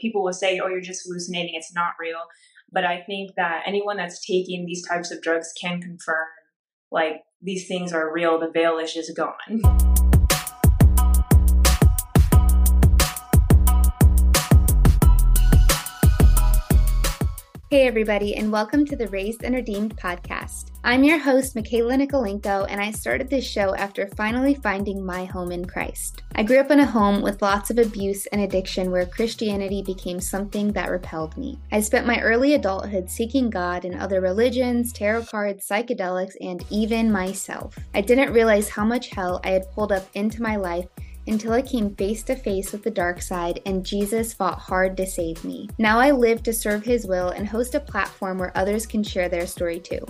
people will say, oh, you're just hallucinating, it's not real. But I think that anyone that's taking these types of drugs can confirm like these things are real, the veil is just gone. Hey, everybody, and welcome to the Raised and Redeemed podcast. I'm your host, Michaela Nikolaenko, and I started this show after finally finding my home in Christ. I grew up in a home with lots of abuse and addiction where Christianity became something that repelled me. I spent my early adulthood seeking God in other religions, tarot cards, psychedelics, and even myself. I didn't realize how much hell I had pulled up into my life until I came face to face with the dark side and Jesus fought hard to save me. Now I live to serve His will and host a platform where others can share their story too.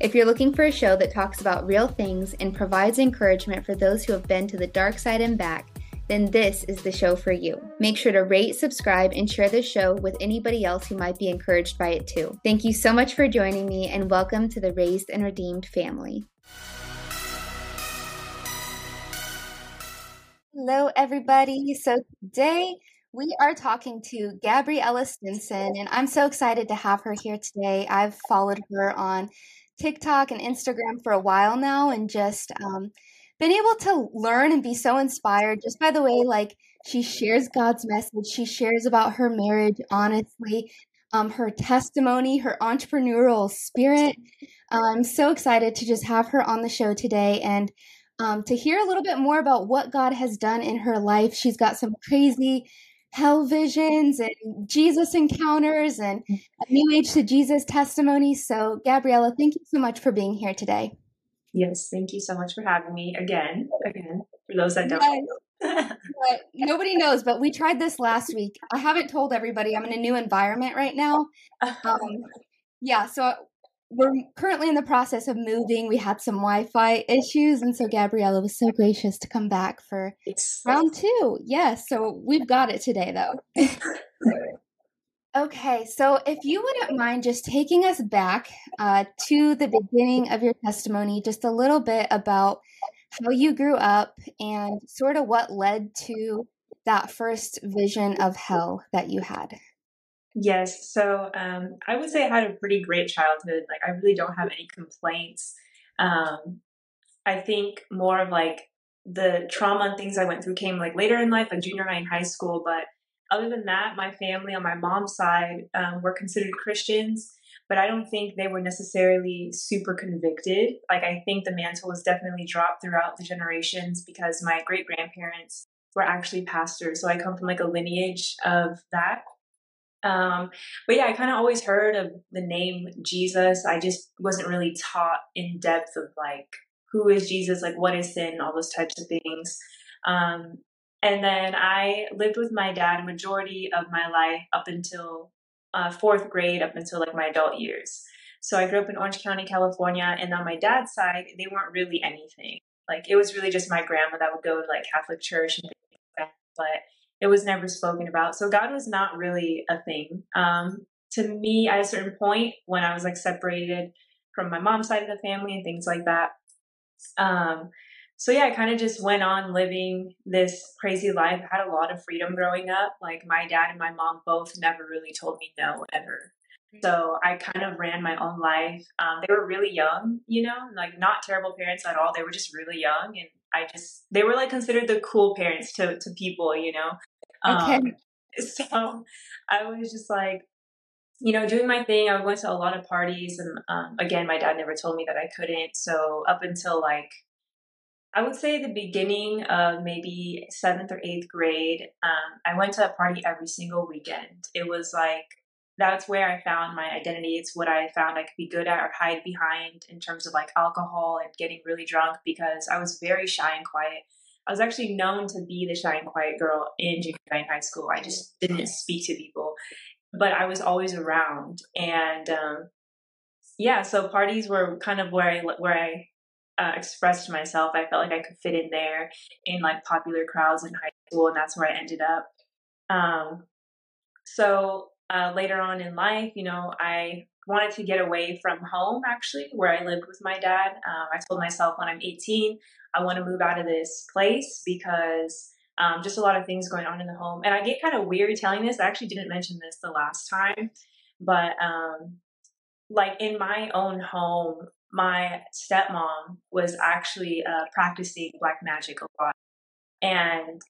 If you're looking for a show that talks about real things and provides encouragement for those who have been to the dark side and back, then this is the show for you. Make sure to rate, subscribe, and share this show with anybody else who might be encouraged by it too. Thank you so much for joining me, and welcome to the Raised and Redeemed family. Hello, everybody. So today we are talking to Gabriella Stinson, and I'm so excited to have her here today. I've followed her on TikTok and Instagram for a while now, and just um, been able to learn and be so inspired just by the way, like she shares God's message. She shares about her marriage honestly, um, her testimony, her entrepreneurial spirit. I'm so excited to just have her on the show today and um, to hear a little bit more about what God has done in her life. She's got some crazy hell visions and Jesus encounters and a new age to Jesus testimonies. So, Gabriella, thank you so much for being here today. Yes, thank you so much for having me again. Again, for those that don't yes. know. nobody knows, but we tried this last week. I haven't told everybody I'm in a new environment right now. Um, yeah, so we're currently in the process of moving. We had some Wi-Fi issues, and so Gabriella was so gracious to come back for round two. Yes, so we've got it today, though. okay, so if you wouldn't mind just taking us back uh, to the beginning of your testimony, just a little bit about how you grew up and sort of what led to that first vision of hell that you had. Yes. So um, I would say I had a pretty great childhood. Like, I really don't have any complaints. Um, I think more of like the trauma and things I went through came like later in life, like junior high and high school. But other than that, my family on my mom's side um, were considered Christians, but I don't think they were necessarily super convicted. Like, I think the mantle was definitely dropped throughout the generations because my great grandparents were actually pastors. So I come from like a lineage of that. Um, but yeah, I kind of always heard of the name Jesus. I just wasn't really taught in depth of like who is Jesus, like what is sin, all those types of things. Um, and then I lived with my dad majority of my life up until uh, fourth grade, up until like my adult years. So I grew up in Orange County, California, and on my dad's side, they weren't really anything. Like it was really just my grandma that would go to like Catholic church and things like that. But it was never spoken about. So God was not really a thing. Um, to me, at a certain point, when I was like separated from my mom's side of the family and things like that. Um, so yeah, I kind of just went on living this crazy life. I had a lot of freedom growing up. Like my dad and my mom both never really told me no ever. So I kind of ran my own life. Um, they were really young, you know, like not terrible parents at all. They were just really young, and I just they were like considered the cool parents to to people, you know. Okay. Um, so I was just like, you know, doing my thing. I went to a lot of parties, and um, again, my dad never told me that I couldn't. So up until like I would say the beginning of maybe seventh or eighth grade, um, I went to a party every single weekend. It was like that's where I found my identity. It's what I found I could be good at or hide behind in terms of like alcohol and getting really drunk because I was very shy and quiet. I was actually known to be the shy and quiet girl in junior high and high school. I just didn't speak to people, but I was always around. And um, yeah, so parties were kind of where I where I uh, expressed myself. I felt like I could fit in there in like popular crowds in high school, and that's where I ended up. Um, so uh, later on in life, you know, I wanted to get away from home actually, where I lived with my dad. Um, I told myself when I'm 18, I want to move out of this place because Um, just a lot of things going on in the home. And I get kind of weary telling this. I actually didn't mention this the last time, but um, like in my own home, my stepmom was actually uh, practicing black magic a lot. And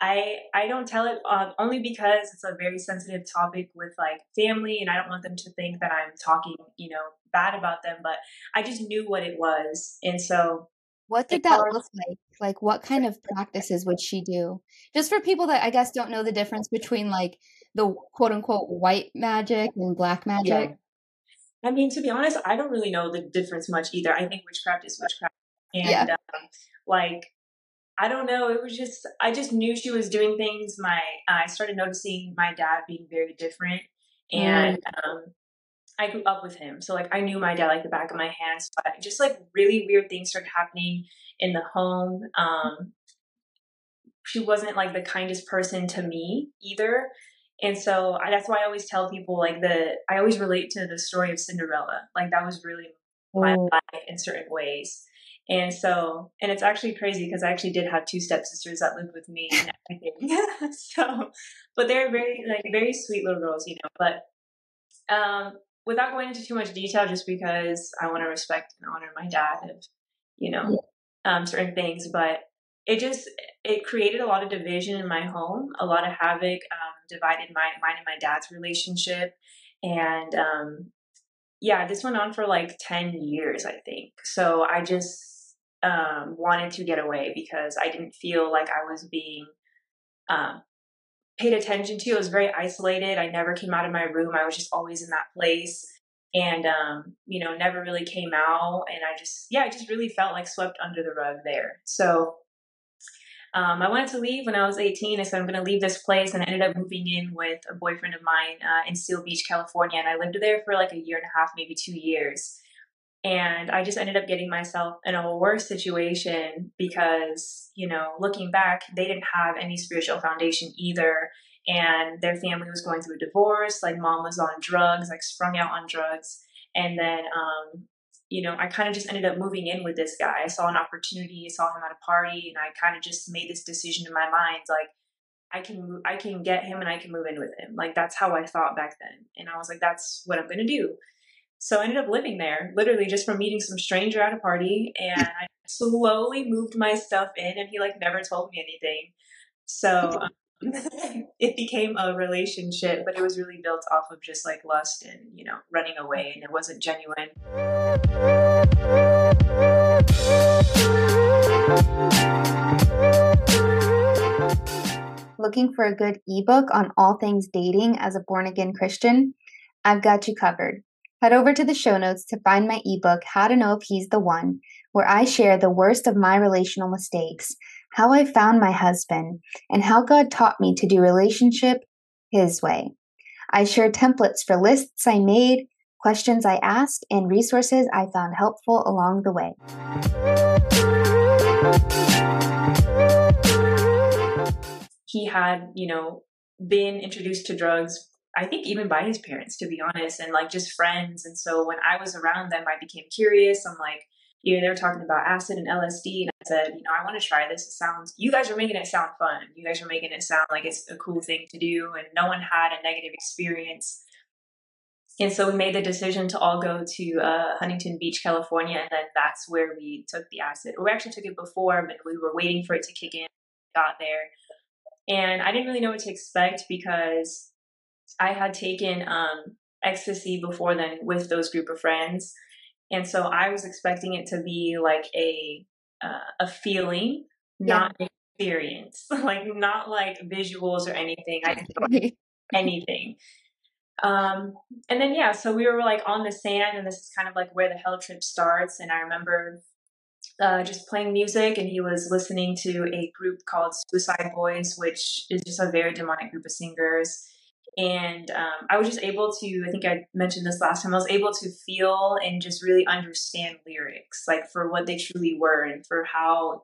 I I don't tell it uh, only because it's a very sensitive topic with like family, and I don't want them to think that I'm talking, you know, bad about them. But I just knew what it was, and so what did that look like? Like, what kind of practices would she do? Just for people that I guess don't know the difference between like the quote unquote white magic and black magic. Yeah. I mean, to be honest, I don't really know the difference much either. I think witchcraft is witchcraft, and yeah. um, like I don't know. It was just I just knew she was doing things. My uh, I started noticing my dad being very different, and mm. um, I grew up with him, so like I knew my dad like the back of my hands. But just like really weird things started happening in the home. Um, she wasn't like the kindest person to me either. And so I, that's why I always tell people like the I always relate to the story of Cinderella. Like that was really my mm. life in certain ways. And so, and it's actually crazy because I actually did have two stepsisters that lived with me and everything. so, but they're very, like, very sweet little girls, you know. But um, without going into too much detail, just because I want to respect and honor my dad of, you know, um, certain things. But it just, it created a lot of division in my home, a lot of havoc, um, divided my, mine and my dad's relationship. And, um, yeah, this went on for like 10 years, I think. So I just, um, wanted to get away because I didn't feel like I was being um, paid attention to. I was very isolated. I never came out of my room. I was just always in that place and, um, you know, never really came out. And I just, yeah, I just really felt like swept under the rug there. So um, I wanted to leave when I was 18. I said, I'm going to leave this place. And I ended up moving in with a boyfriend of mine uh, in Seal Beach, California. And I lived there for like a year and a half, maybe two years. And I just ended up getting myself in a worse situation because, you know, looking back, they didn't have any spiritual foundation either. And their family was going through a divorce. Like, mom was on drugs, like, sprung out on drugs. And then, um, you know, I kind of just ended up moving in with this guy. I saw an opportunity, I saw him at a party, and I kind of just made this decision in my mind like, I can I can get him and I can move in with him. Like that's how I thought back then. And I was like, that's what I'm gonna do. So I ended up living there, literally just from meeting some stranger at a party. And I slowly moved my stuff in, and he like never told me anything. So um, it became a relationship, but it was really built off of just like lust and, you know, running away, and it wasn't genuine. Looking for a good ebook on all things dating as a born again Christian? I've got you covered. Head over to the show notes to find my ebook, How to Know If He's the One, where I share the worst of my relational mistakes, how I found my husband, and how God taught me to do relationship His way. I share templates for lists I made, questions I asked, and resources I found helpful along the way. He had, you know, been introduced to drugs I think even by his parents, to be honest, and like just friends. And so when I was around them, I became curious. I'm like, you know, they were talking about acid and LSD, and I said, you know, I want to try this. It sounds, you guys are making it sound fun. You guys are making it sound like it's a cool thing to do, and no one had a negative experience. And so we made the decision to all go to uh, Huntington Beach, California, and then that's where we took the acid. We actually took it before, but we were waiting for it to kick in. Got there, and I didn't really know what to expect because I had taken um, ecstasy before then with those group of friends, and so I was expecting it to be like a uh, a feeling, yeah. not experience, like not like visuals or anything. I didn't anything. Um, and then yeah, so we were like on the sand, and this is kind of like where the hell trip starts. And I remember uh, just playing music, and he was listening to a group called Suicide Boys, which is just a very demonic group of singers and um, i was just able to i think i mentioned this last time i was able to feel and just really understand lyrics like for what they truly were and for how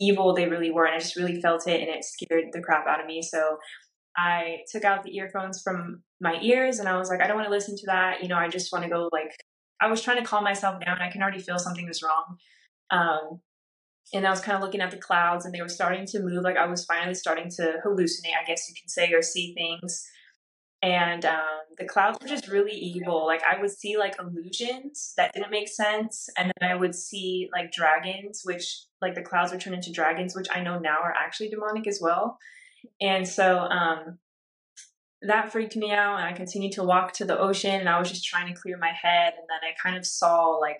evil they really were and i just really felt it and it scared the crap out of me so i took out the earphones from my ears and i was like i don't want to listen to that you know i just want to go like i was trying to calm myself down i can already feel something was wrong um, and I was kind of looking at the clouds and they were starting to move. Like I was finally starting to hallucinate, I guess you can say, or see things. And um, the clouds were just really evil. Like I would see like illusions that didn't make sense. And then I would see like dragons, which like the clouds would turn into dragons, which I know now are actually demonic as well. And so um, that freaked me out. And I continued to walk to the ocean and I was just trying to clear my head. And then I kind of saw like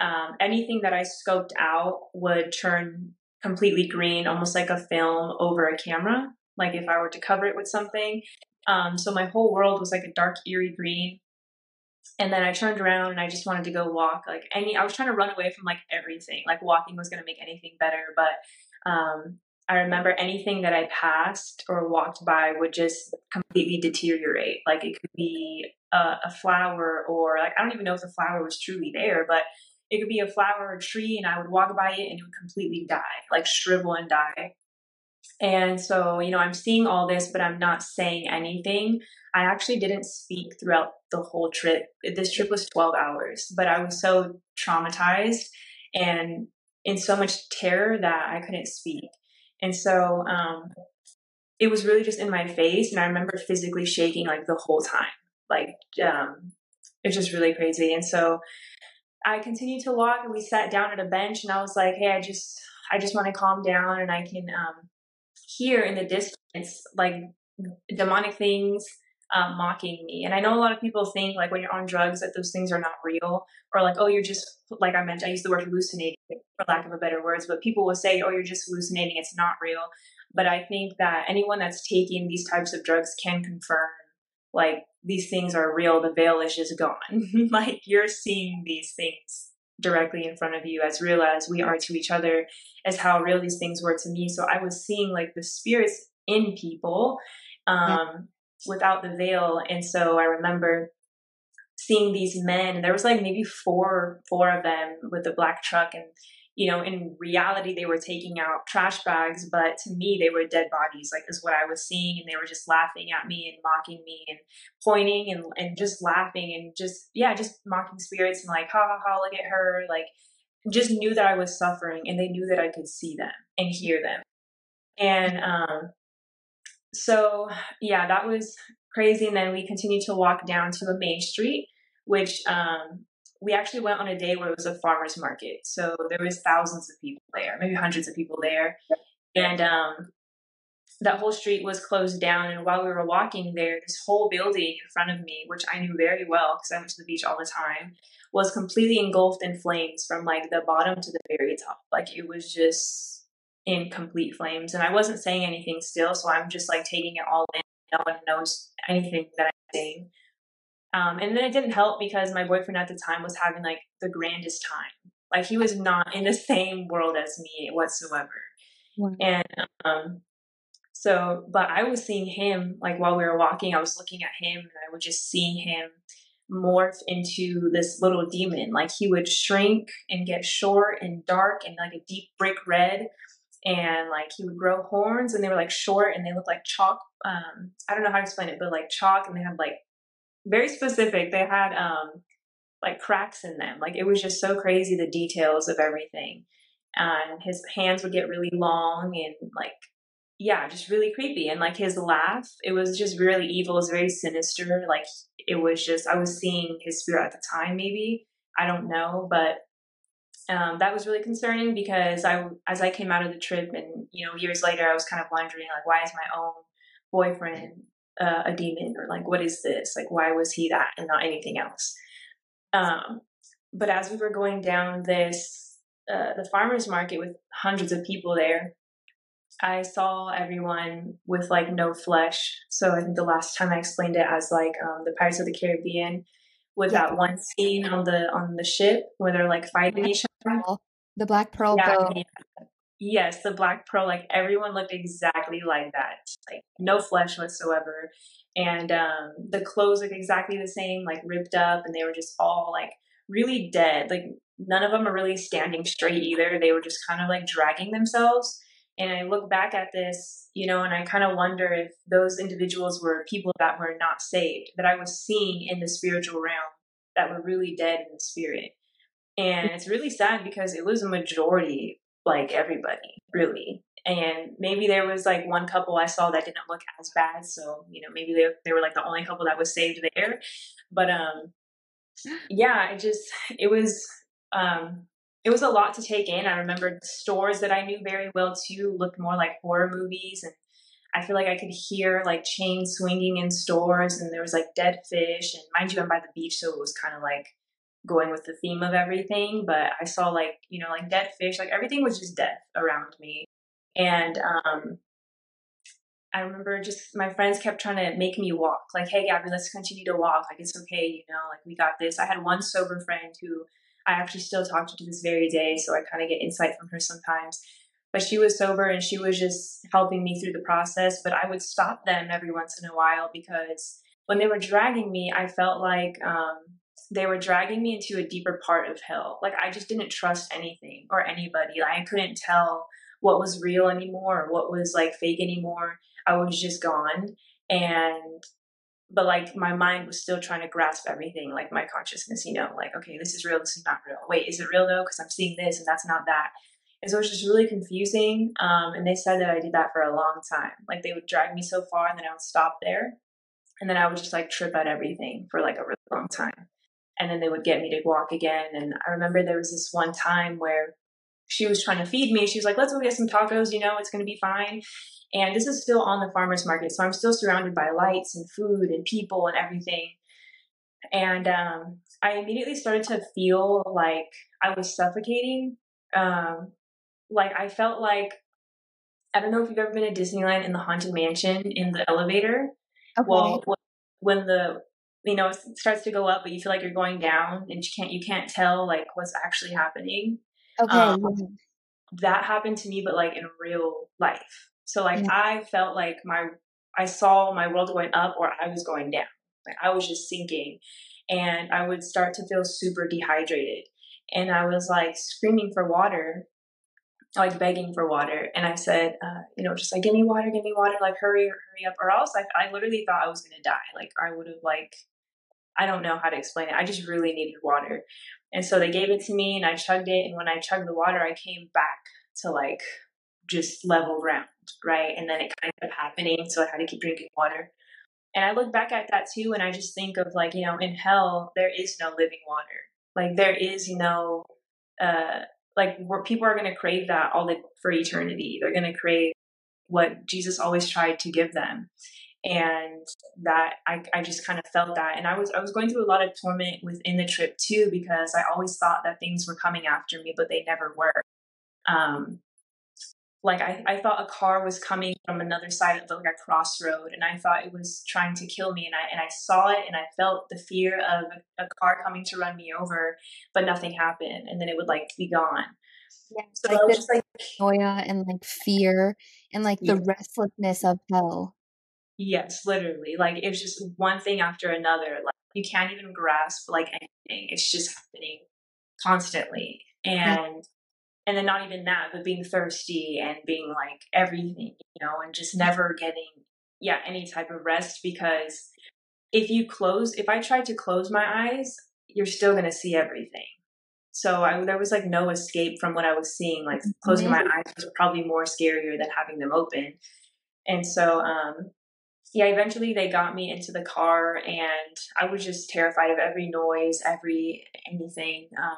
um, anything that I scoped out would turn completely green, almost like a film over a camera. Like if I were to cover it with something. Um, so my whole world was like a dark, eerie green. And then I turned around and I just wanted to go walk. Like any, I was trying to run away from like everything. Like walking was going to make anything better. But um, I remember anything that I passed or walked by would just completely deteriorate. Like it could be a, a flower or like, I don't even know if the flower was truly there, but it could be a flower or a tree and I would walk by it and it would completely die, like shrivel and die. And so, you know, I'm seeing all this, but I'm not saying anything. I actually didn't speak throughout the whole trip. This trip was 12 hours, but I was so traumatized and in so much terror that I couldn't speak. And so, um, it was really just in my face. And I remember physically shaking like the whole time. Like, um, it's just really crazy. And so I continued to walk and we sat down at a bench and I was like, Hey, I just, I just want to calm down and I can, um, hear in the distance, like demonic things um, mocking me. And I know a lot of people think like when you're on drugs that those things are not real, or like oh you're just like I mentioned, I use the word hallucinating for lack of a better words, but people will say oh you're just hallucinating, it's not real. But I think that anyone that's taking these types of drugs can confirm like these things are real. The veil is just gone. like you're seeing these things directly in front of you, as real as we are to each other, as how real these things were to me. So I was seeing like the spirits in people um, without the veil. And so I remember seeing these men, there was like maybe four, four of them with the black truck and you know, in reality, they were taking out trash bags, but to me, they were dead bodies, like is what I was seeing. And they were just laughing at me and mocking me and pointing and, and just laughing and just, yeah, just mocking spirits and like, ha ha ha, look at her. Like, just knew that I was suffering and they knew that I could see them and hear them. And, um, so yeah, that was crazy. And then we continued to walk down to the main street, which, um, we actually went on a day where it was a farmer's market. So there was thousands of people there, maybe hundreds of people there. And um, that whole street was closed down. And while we were walking there, this whole building in front of me, which I knew very well because I went to the beach all the time, was completely engulfed in flames from like the bottom to the very top. Like it was just in complete flames. And I wasn't saying anything still. So I'm just like taking it all in. No one knows anything that I'm saying. Um, and then it didn't help because my boyfriend at the time was having like the grandest time. Like he was not in the same world as me whatsoever. Wow. And um, so, but I was seeing him like while we were walking, I was looking at him and I was just seeing him morph into this little demon. Like he would shrink and get short and dark and like a deep brick red. And like he would grow horns and they were like short and they looked like chalk. Um, I don't know how to explain it, but like chalk and they had like very specific. They had um like cracks in them. Like it was just so crazy the details of everything. And his hands would get really long and like yeah, just really creepy. And like his laugh, it was just really evil. It was very sinister. Like it was just I was seeing his spirit at the time, maybe. I don't know, but um, that was really concerning because I, as I came out of the trip, and you know, years later, I was kind of wondering, like, why is my own boyfriend uh, a demon or like what is this? Like why was he that and not anything else? Um, but as we were going down this uh, the farmers market with hundreds of people there i saw everyone with like no flesh. So i think the last time i explained it as like um, the pirates of the caribbean with yeah. that one scene on the on the ship where they're like fighting each other. The black pearl yeah, boat Yes, the black pearl, like everyone looked exactly like that. Like no flesh whatsoever. And um the clothes looked exactly the same, like ripped up, and they were just all like really dead. Like none of them are really standing straight either. They were just kind of like dragging themselves. And I look back at this, you know, and I kind of wonder if those individuals were people that were not saved, that I was seeing in the spiritual realm that were really dead in the spirit. And it's really sad because it was a majority like everybody, really. And maybe there was like one couple I saw that didn't look as bad. So, you know, maybe they, they were like the only couple that was saved there. But um yeah, it just it was um it was a lot to take in. I remember stores that I knew very well too looked more like horror movies and I feel like I could hear like chains swinging in stores and there was like dead fish and mind you I'm by the beach so it was kind of like going with the theme of everything but I saw like you know like dead fish like everything was just death around me. And um I remember just my friends kept trying to make me walk like hey Gabby let's continue to walk. Like it's okay you know like we got this. I had one sober friend who I actually still talk to to this very day so I kind of get insight from her sometimes. But she was sober and she was just helping me through the process. But I would stop them every once in a while because when they were dragging me, I felt like um, they were dragging me into a deeper part of hell. Like I just didn't trust anything or anybody. Like, I couldn't tell what was real anymore or what was like fake anymore. I was just gone. And but like my mind was still trying to grasp everything, like my consciousness, you know, like, okay, this is real, this is not real. Wait, is it real though? Because I'm seeing this and that's not that. And so it was just really confusing. Um, and they said that I did that for a long time. Like they would drag me so far and then I would stop there. And then I would just like trip at everything for like a really long time. And then they would get me to walk again. And I remember there was this one time where she was trying to feed me. She was like, let's go get some tacos, you know, it's going to be fine. And this is still on the farmer's market. So I'm still surrounded by lights and food and people and everything. And um, I immediately started to feel like I was suffocating. Um, like I felt like I don't know if you've ever been to Disneyland in the Haunted Mansion in the elevator. Okay. Well, when the you know it starts to go up, but you feel like you're going down, and you can't you can't tell like what's actually happening. Okay. Um, that happened to me, but like in real life. So like yeah. I felt like my I saw my world going up, or I was going down. Like I was just sinking, and I would start to feel super dehydrated, and I was like screaming for water like begging for water. And I said, uh, you know, just like, give me water, give me water, like hurry, hurry up. Or else I, I literally thought I was going to die. Like I would have like, I don't know how to explain it. I just really needed water. And so they gave it to me and I chugged it. And when I chugged the water, I came back to like just level ground. Right. And then it kind of happening. So I had to keep drinking water. And I look back at that too. And I just think of like, you know, in hell, there is no living water. Like there is no, uh, like where people are going to crave that all the, for eternity. They're going to crave what Jesus always tried to give them. And that I, I just kind of felt that. And I was I was going through a lot of torment within the trip too, because I always thought that things were coming after me, but they never were. Um, like I, I thought a car was coming from another side of the, like a crossroad and I thought it was trying to kill me and I and I saw it and I felt the fear of a, car coming to run me over, but nothing happened and then it would like be gone. Yeah, so like this like noia and like fear and like the restlessness of hell. Yes, literally. Like it's just one thing after another. Like you can't even grasp like anything. It's just happening constantly. And and then not even that, but being thirsty and being like everything, you know, and just never getting, yeah, any type of rest because if you close, if I tried to close my eyes, you're still going to see everything. So I, there was like no escape from what I was seeing. Like closing my eyes was probably more scarier than having them open. And so, um, yeah, eventually they got me into the car and I was just terrified of every noise, every anything. Um,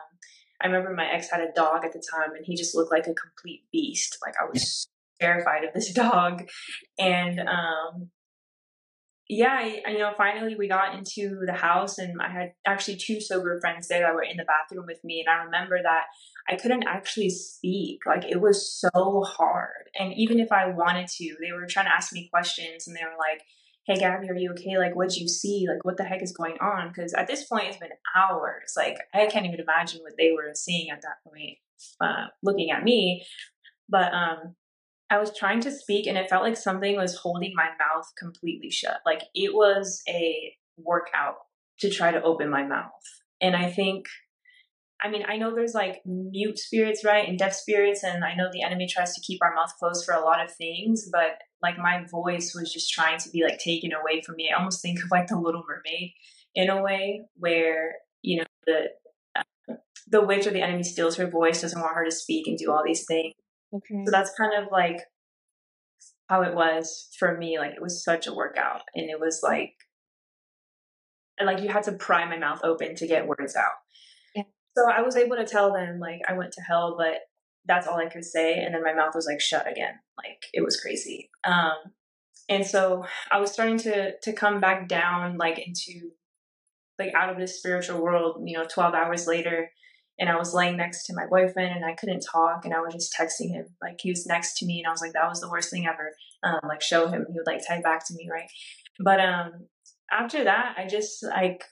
I remember my ex had a dog at the time and he just looked like a complete beast. Like I was terrified of this dog. And um yeah, I, you know, finally we got into the house and I had actually two sober friends there that were in the bathroom with me. And I remember that I couldn't actually speak. Like it was so hard. And even if I wanted to, they were trying to ask me questions and they were like, hey Gabby, are you okay? Like, what'd you see? Like, what the heck is going on? Because at this point, it's been hours. Like, I can't even imagine what they were seeing at that point, uh, looking at me. But um, I was trying to speak, and it felt like something was holding my mouth completely shut. Like, it was a workout to try to open my mouth. And I think I mean, I know there's like mute spirits, right? And deaf spirits. And I know the enemy tries to keep our mouth closed for a lot of things, but like my voice was just trying to be like taken away from me. I almost think of like the Little Mermaid in a way where, you know, the, uh, the witch or the enemy steals her voice, doesn't want her to speak and do all these things. Okay. So that's kind of like how it was for me. Like it was such a workout, and it was like, and like you had to pry my mouth open to get words out. So I was able to tell them like I went to hell, but that's all I could say, and then my mouth was like shut again. Like it was crazy. Um, and so I was starting to to come back down like into like out of this spiritual world. You know, twelve hours later and I was laying next to my boyfriend and I couldn't talk and I was just texting him like he was next to me and I was like that was the worst thing ever um like show him he would like type back to me right but um after that I just like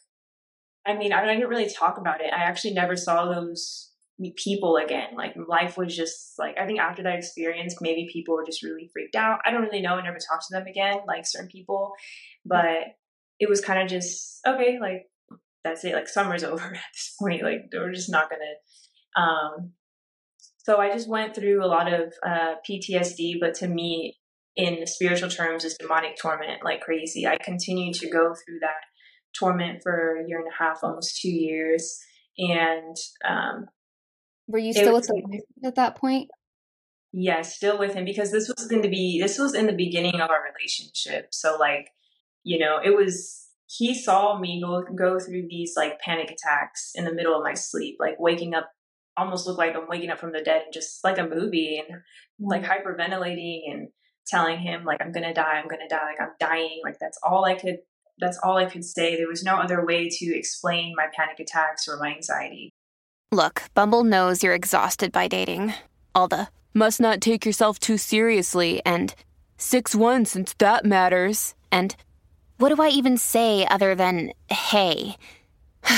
I mean I, didn't really talk about it I actually never saw those people again like life was just like I think after that experience maybe people were just really freaked out I don't really know I never talked to them again like certain people but it was kind of just okay like that's it. Like summer's over at this point. Like we're just not gonna. Um, so I just went through a lot of uh, PTSD, but to me, in spiritual terms, is demonic torment like crazy. I continued to go through that torment for a year and a half, almost two years, and um, were you still with the at that point? Yes, yeah, still with him because this was going to be this was in the beginning of our relationship. So like, you know, it was he saw me go go through these like panic attacks in the middle of my sleep, like waking up almost look like I'm waking up from the dead, just like a movie, and like mm. hyperventilating and telling him like I'm gonna die, I'm gonna die, like I'm dying. Like that's all I could. That's all I could say. There was no other way to explain my panic attacks or my anxiety. Look, Bumble knows you're exhausted by dating. All the must not take yourself too seriously and six one since that matters and what do I even say other than hey?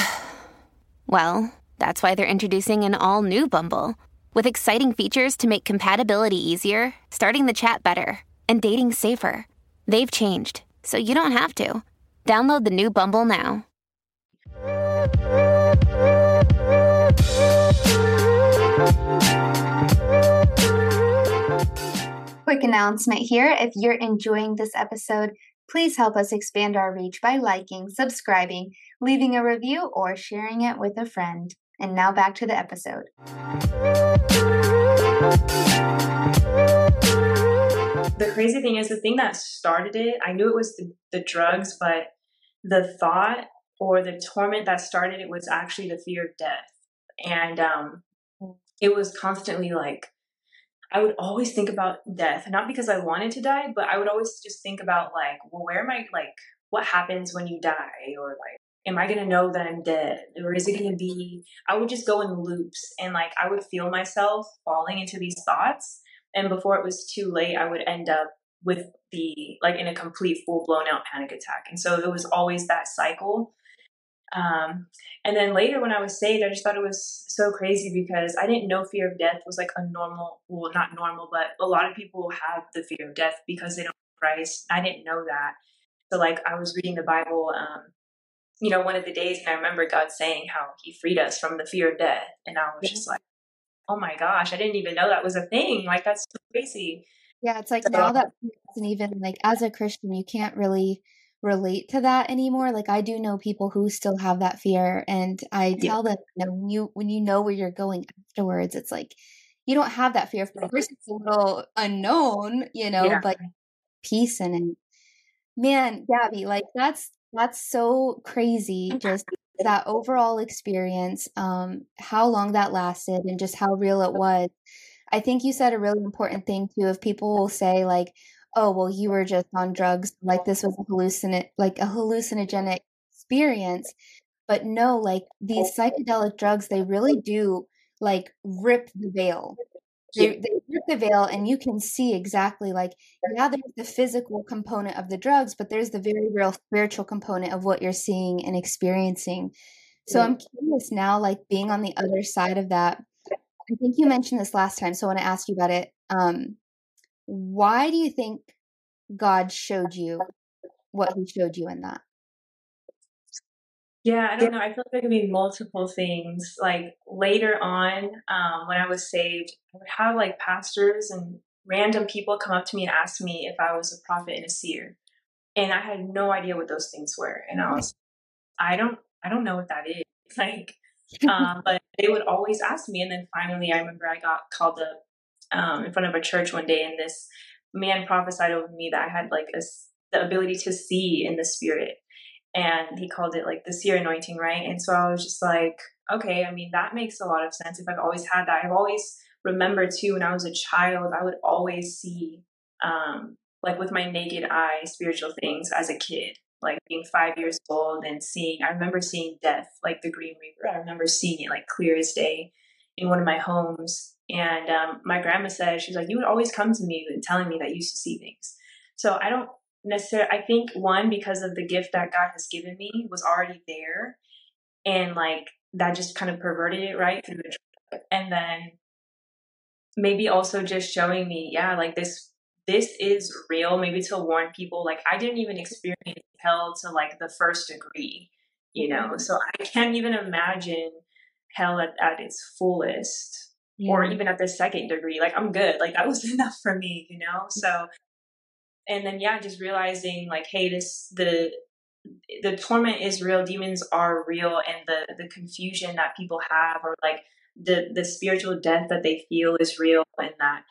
well, that's why they're introducing an all new Bumble with exciting features to make compatibility easier, starting the chat better, and dating safer. They've changed, so you don't have to. Download the new Bumble now. Quick announcement here if you're enjoying this episode, Please help us expand our reach by liking, subscribing, leaving a review, or sharing it with a friend. And now back to the episode. The crazy thing is, the thing that started it, I knew it was the, the drugs, but the thought or the torment that started it was actually the fear of death. And um, it was constantly like, I would always think about death, not because I wanted to die, but I would always just think about like, well, where am I? Like, what happens when you die, or like, am I gonna know that I'm dead, or is it gonna be? I would just go in loops, and like, I would feel myself falling into these thoughts, and before it was too late, I would end up with the like in a complete full blown out panic attack, and so it was always that cycle um, and then later, when I was saved, I just thought it was so crazy because I didn't know fear of death was like a normal, well, not normal, but a lot of people have the fear of death because they don't know Christ. I didn't know that. So, like, I was reading the Bible, um, you know, one of the days, and I remember God saying how He freed us from the fear of death. And I was just like, oh my gosh, I didn't even know that was a thing. Like, that's so crazy. Yeah, it's like so, now that isn't even like as a Christian, you can't really relate to that anymore. Like I do know people who still have that fear and I tell them you know, when you when you know where you're going afterwards, it's like you don't have that fear. Of course it's a little unknown, you know, yeah. but peace and, and man, Gabby, like that's that's so crazy just that overall experience, um, how long that lasted and just how real it was. I think you said a really important thing too. If people will say like, oh well you were just on drugs like this was a hallucinate like a hallucinogenic experience but no like these psychedelic drugs they really do like rip the veil. They, they rip the veil and you can see exactly like yeah there's the physical component of the drugs but there's the very real spiritual component of what you're seeing and experiencing. So i'm curious now like being on the other side of that i think you mentioned this last time so i want to ask you about it um why do you think God showed you what he showed you in that? Yeah, I don't know. I feel like there could be multiple things. Like later on, um, when I was saved, I would have like pastors and random people come up to me and ask me if I was a prophet and a seer, and I had no idea what those things were. And I was, I don't, I don't know what that is. Like, um, but they would always ask me. And then finally, I remember I got called up um, in front of a church one day, and this man prophesied over me that I had like a, the ability to see in the spirit. And he called it like the seer anointing, right? And so I was just like, okay, I mean, that makes a lot of sense if I've always had that. I've always remembered too, when I was a child, I would always see, um, like with my naked eye, spiritual things as a kid like being five years old and seeing i remember seeing death like the grim reaper. I remember seeing it like clear as day in one of my homes. And um, my grandma said she was like you would always come to me and telling me that you used to see things. So i don't necessarily i think one because of the gift that god has given me was already there and like that just kind of perverted it right through the and then maybe also just showing me yeah like this this is real maybe to warn people like i didn't even experience hell to like the first degree you know mm-hmm. so i can't even imagine hell at, at its fullest yeah. or even at the second degree like i'm good like that was enough for me you know so and then yeah just realizing like hey this the the torment is real demons are real and the the confusion that people have or like the the spiritual death that they feel is real and that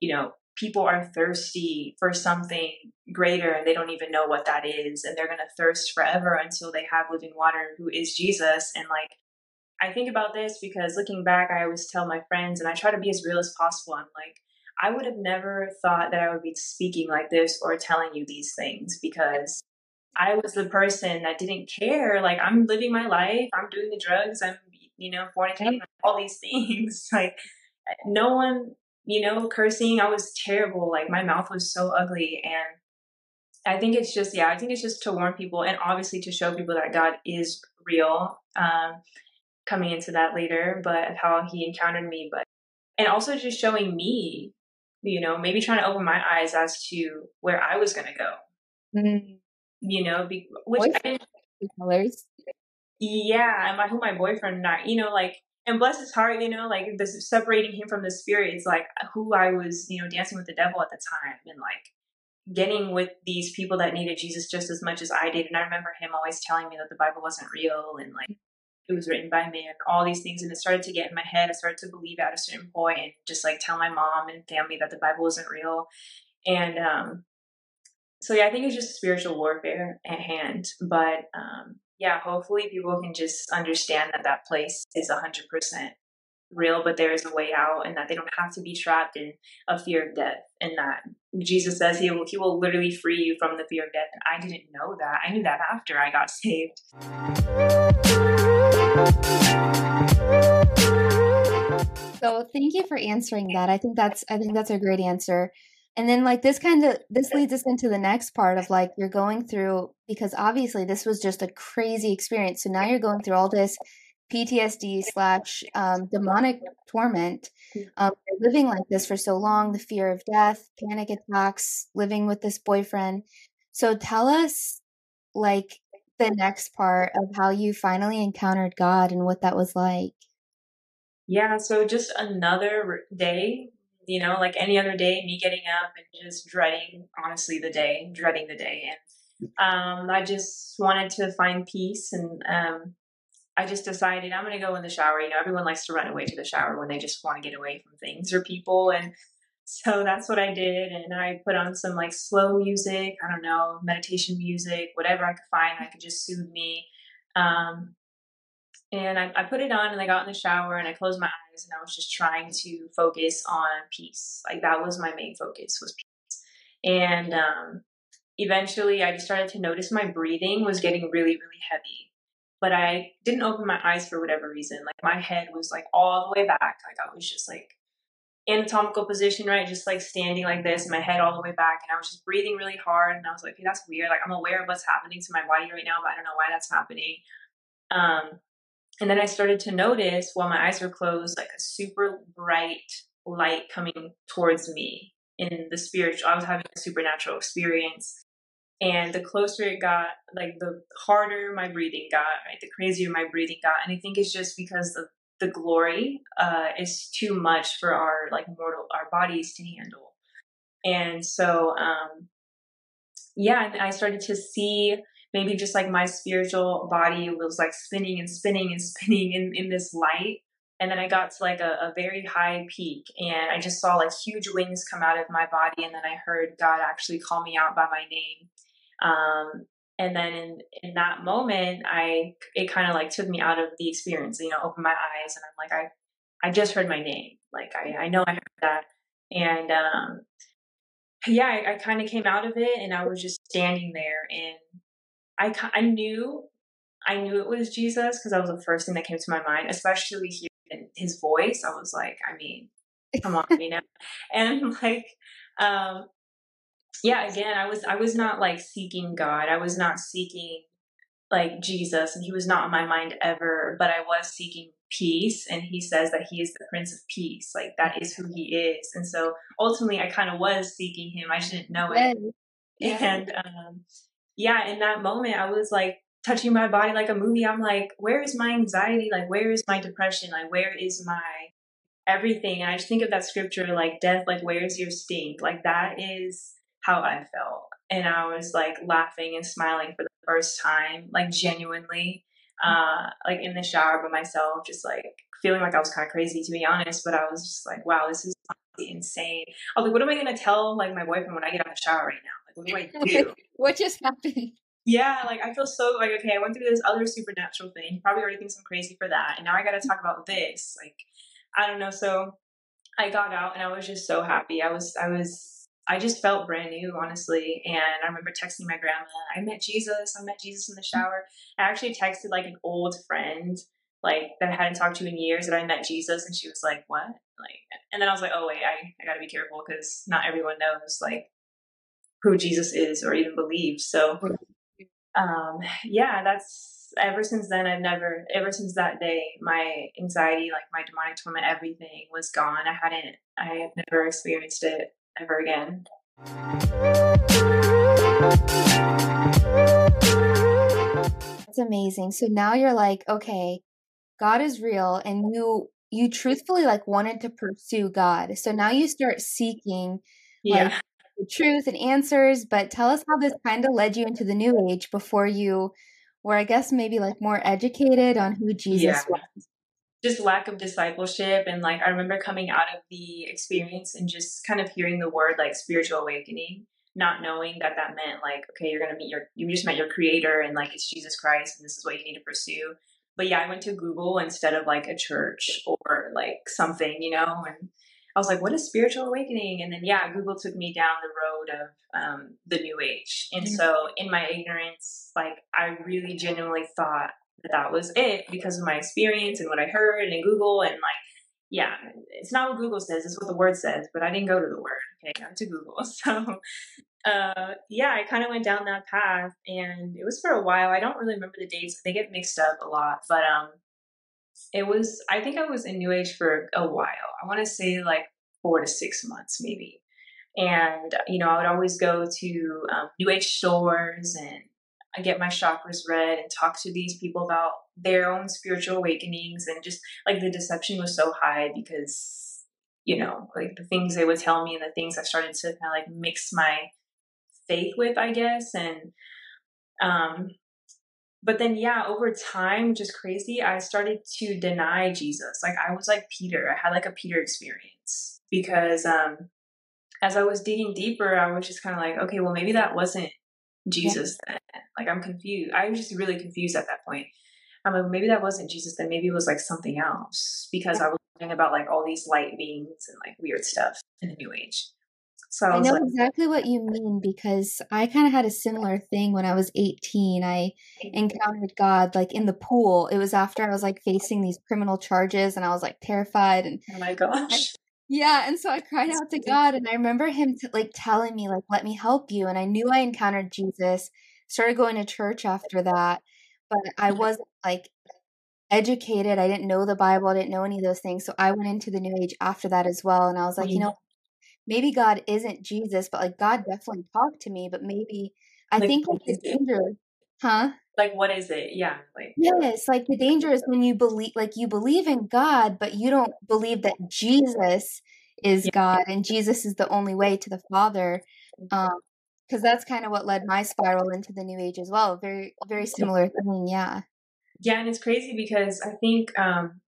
you know people are thirsty for something greater and they don't even know what that is and they're going to thirst forever until they have living water who is jesus and like i think about this because looking back i always tell my friends and i try to be as real as possible i'm like i would have never thought that i would be speaking like this or telling you these things because i was the person that didn't care like i'm living my life i'm doing the drugs i'm you know fornicating all these things like eh, no one you know, cursing. I was terrible. Like my mouth was so ugly. And I think it's just, yeah, I think it's just to warn people and obviously to show people that God is real. Um, coming into that later, but of how he encountered me, but and also just showing me, you know, maybe trying to open my eyes as to where I was going to go. Mm-hmm. You know, be, which I, colors. Yeah, and my who my boyfriend not, you know, like and bless his heart, you know, like the separating him from the spirit is like who I was, you know, dancing with the devil at the time and like getting with these people that needed Jesus just as much as I did. And I remember him always telling me that the Bible wasn't real and like it was written by man, all these things. And it started to get in my head. I started to believe at a certain point and just like tell my mom and family that the Bible wasn't real. And um, so, yeah, I think it's just spiritual warfare at hand. But um, yeah, hopefully people can just understand that that place is 100% real, but there is a way out and that they don't have to be trapped in a fear of death. And that Jesus says he will, he will literally free you from the fear of death. And I didn't know that. I knew that after I got saved. So thank you for answering that. I think that's I think that's a great answer. And then like this kind of this leads us into the next part of like you're going through because obviously this was just a crazy experience. So now you're going through all this PTSD slash um, demonic torment. Mm. Um, living like this for so long, the fear of death, panic attacks, living with this boyfriend. So tell us like the next part of how you finally encountered God and what that was like. Yeah, so just another day you know, like any other day, me getting up and just dreading, honestly, the day, dreading the day. And um, I just wanted to find peace. And um, I just decided I'm going to go in the shower. You know, everyone likes to run away to the shower when they just want to get away from things or people. And so that's what I did. And I put on some like slow music, I don't know, meditation music, whatever I could find that could just soothe me. Um, and I, I, put it on and I got in the shower and I closed my eyes and I was just trying to focus on peace. Like that was my main focus was peace. And um, eventually I just started to notice my breathing was getting really, really heavy. But I didn't open my eyes for whatever reason. Like my head was like all the way back. Like I was just like anatomical position, right? Just like standing like this, my head all the way back, and I was just breathing really hard. And I was like, okay, that's weird. Like I'm aware of what's happening to my body right now, but I don't know why that's happening. Um, and then I started to notice while my eyes were closed, like a super bright light coming towards me in the spiritual. I was having a supernatural experience. And the closer it got, like the harder my breathing got, right? The crazier my breathing got. And I think it's just because the, the glory uh, is too much for our like mortal, our bodies to handle. And so, um, yeah, and I started to see maybe just like my spiritual body was like spinning and spinning and spinning in, in this light. and then I got to like a, a, very high peak and I just saw like huge wings come out of my body and then I heard God actually call me out by my name. Um, and then in, in that moment, I, it kind of like took me out of the experience, you know, opened my eyes and I'm like, I, I just heard my name. Like, I, I know I heard that. And, um, yeah, I, I kind of came out of it and I was just standing there and I, I knew I knew it was Jesus because that was the first thing that came to my mind, especially hearing his voice. I was like, I mean, come on, you know. And like, um, yeah, again, I was I was not like seeking God. I was not seeking like Jesus, and He was not on my mind ever. But I was seeking peace, and He says that He is the Prince of Peace. Like that is who He is. And so ultimately, I kind of was seeking Him. I just didn't know it. Yeah. And um, yeah, in that moment, I was like touching my body like a movie. I'm like, where is my anxiety? Like, where is my depression? Like, where is my everything? And I just think of that scripture, like, death, like, where's your stink? Like, that is how I felt. And I was like laughing and smiling for the first time, like, genuinely, uh, like in the shower by myself, just like feeling like I was kind of crazy to be honest. But I was just like, wow, this is insane. I was like, what am I going to tell like my boyfriend when I get out of the shower right now? What do I do? what just happened? Yeah, like I feel so like okay, I went through this other supernatural thing. He probably already thinks I'm crazy for that, and now I got to talk about this. Like, I don't know. So I got out, and I was just so happy. I was, I was, I just felt brand new, honestly. And I remember texting my grandma. I met Jesus. I met Jesus in the mm. shower. I actually texted like an old friend, like that I hadn't talked to in years, that I met Jesus, and she was like, "What?" Like, and then I was like, "Oh wait, I I got to be careful because not everyone knows like." Who Jesus is or even believes. So um, yeah, that's ever since then. I've never, ever since that day, my anxiety, like my demonic torment, everything was gone. I hadn't, I have never experienced it ever again. That's amazing. So now you're like, okay, God is real, and you you truthfully like wanted to pursue God. So now you start seeking yeah. like the truth and answers, but tell us how this kind of led you into the new age before you were, I guess, maybe like more educated on who Jesus yeah. was. Just lack of discipleship. And like, I remember coming out of the experience and just kind of hearing the word like spiritual awakening, not knowing that that meant like, okay, you're going to meet your, you just met your creator and like it's Jesus Christ and this is what you need to pursue. But yeah, I went to Google instead of like a church or like something, you know, and I was like, what is spiritual awakening? And then, yeah, Google took me down the road of um, the new age. And mm-hmm. so, in my ignorance, like, I really genuinely thought that that was it because of my experience and what I heard in Google. And, like, yeah, it's not what Google says, it's what the word says, but I didn't go to the word. Okay, I went to Google. So, uh, yeah, I kind of went down that path and it was for a while. I don't really remember the dates, they get mixed up a lot, but, um, it was i think i was in new age for a while. I want to say like four to six months maybe. And you know i would always go to um, new age stores and i get my chakras read and talk to these people about their own spiritual awakenings and just like the deception was so high because you know like the things they would tell me and the things i started to kind of like mix my faith with i guess. And um but then yeah over time just crazy i started to deny jesus. Like i was like peter. I had like a peter experience because um as i was digging deeper i was just kind of like okay well maybe that wasn't jesus yeah. then. Like i'm confused i was just really confused at that point. I'm like maybe that wasn't jesus then. Maybe it was like something else. Because i was learning about like all these light beings and like weird stuff in the new age so I, I know like, exactly what you mean because I kind of had a similar thing when I was 18. I encountered God like in the pool. It was after I was like facing these criminal charges and I was like terrified and Oh my gosh. yeah, and so I cried out to God and I remember him t- like telling me like let me help you and I knew I encountered Jesus. Started going to church after that, but I wasn't like educated. I didn't know the Bible. I didn't know any of those things. So I went into the new age after that as well and I was like, you know, maybe God isn't Jesus, but like God definitely talked to me, but maybe I like, think like the danger, huh? Like what is it? Yeah. Like Yes, like the danger is when you believe like you believe in God, but you don't believe that Jesus is yeah. God and Jesus is the only way to the Father. Um because that's kind of what led my spiral into the new age as well. Very very similar thing, yeah. Yeah, and it's crazy because I think um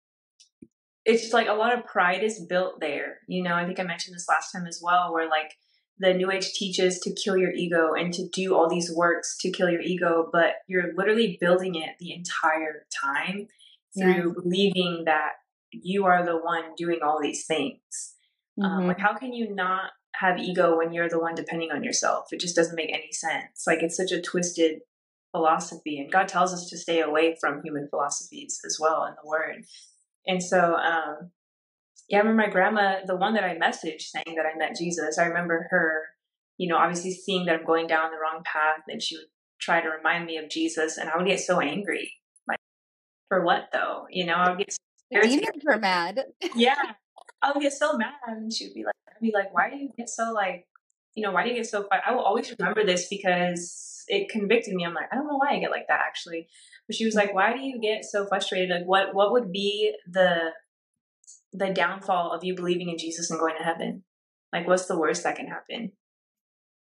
it's just like a lot of pride is built there. You know, I think I mentioned this last time as well, where like the New Age teaches to kill your ego and to do all these works to kill your ego, but you're literally building it the entire time through yeah. believing that you are the one doing all these things. Um, mm-hmm. Um, like, how can you not have ego when you're the one depending on yourself? It just doesn't make any sense. Like, it's such a twisted philosophy, and God tells us to stay away from human philosophies as well in the Word. And so, um, yeah, I remember my grandma, the one that I messaged saying that I met Jesus. I remember her, you know, obviously seeing that I'm going down the wrong path, and she would try to remind me of Jesus, and I would get so angry. Like, for what though? You know, I would get so demons were mad. yeah, I would get so mad, and she would be like, I'd be like, why do you get so like, you know, why do you get so? I will always remember this because it convicted me. I'm like, I don't know why I get like that actually. But she was like, why do you get so frustrated? Like, what what would be the the downfall of you believing in Jesus and going to heaven? Like, what's the worst that can happen?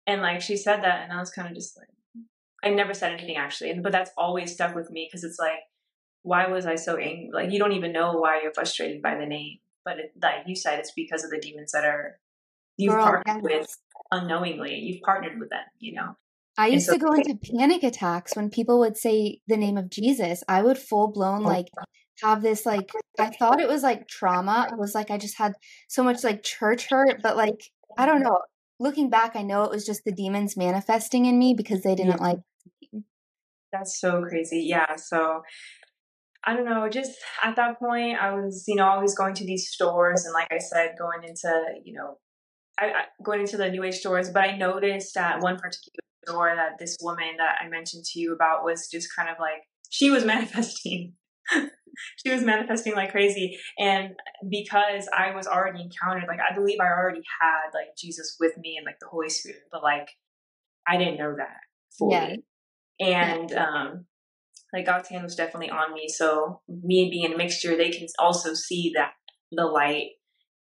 And like, she said that, and I was kind of just like, I never said anything actually, but that's always stuck with me because it's like, why was I so angry? Like, you don't even know why you're frustrated by the name, but it, like you said, it's because of the demons that are you've Girl, partnered yes. with unknowingly. You've partnered with them, you know. I used so, to go into panic attacks when people would say the name of Jesus. I would full blown oh. like have this like I thought it was like trauma. I was like I just had so much like church hurt, but like I don't know. Looking back, I know it was just the demons manifesting in me because they didn't yeah. like That's so crazy. Yeah. So I don't know, just at that point I was, you know, always going to these stores and like I said, going into, you know, I, I going into the new age stores, but I noticed at one particular store that this woman that I mentioned to you about was just kind of like she was manifesting she was manifesting like crazy. And because I was already encountered, like I believe I already had like Jesus with me and like the Holy Spirit, but like I didn't know that fully. Yeah. And yeah. um like God's hand was definitely on me. So me being a mixture, they can also see that the light.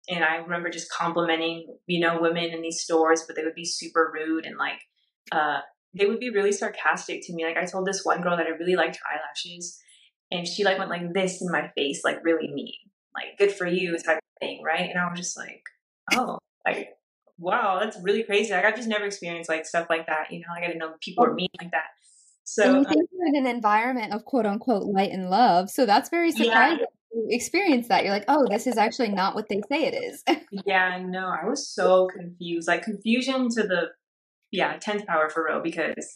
And I remember just complimenting, you know, women in these stores, but they would be super rude and like uh they would be really sarcastic to me. Like I told this one girl that I really liked her eyelashes and she like went like this in my face, like really mean, like good for you type of thing, right? And I was just like, oh, like wow, that's really crazy. Like I've just never experienced like stuff like that. You know, like I didn't know people were mean like that. So and you think um, you're in an environment of quote unquote light and love. So that's very surprising. Yeah. Experience that you're like, oh, this is actually not what they say it is. yeah, no, I was so confused, like confusion to the yeah tenth power for real because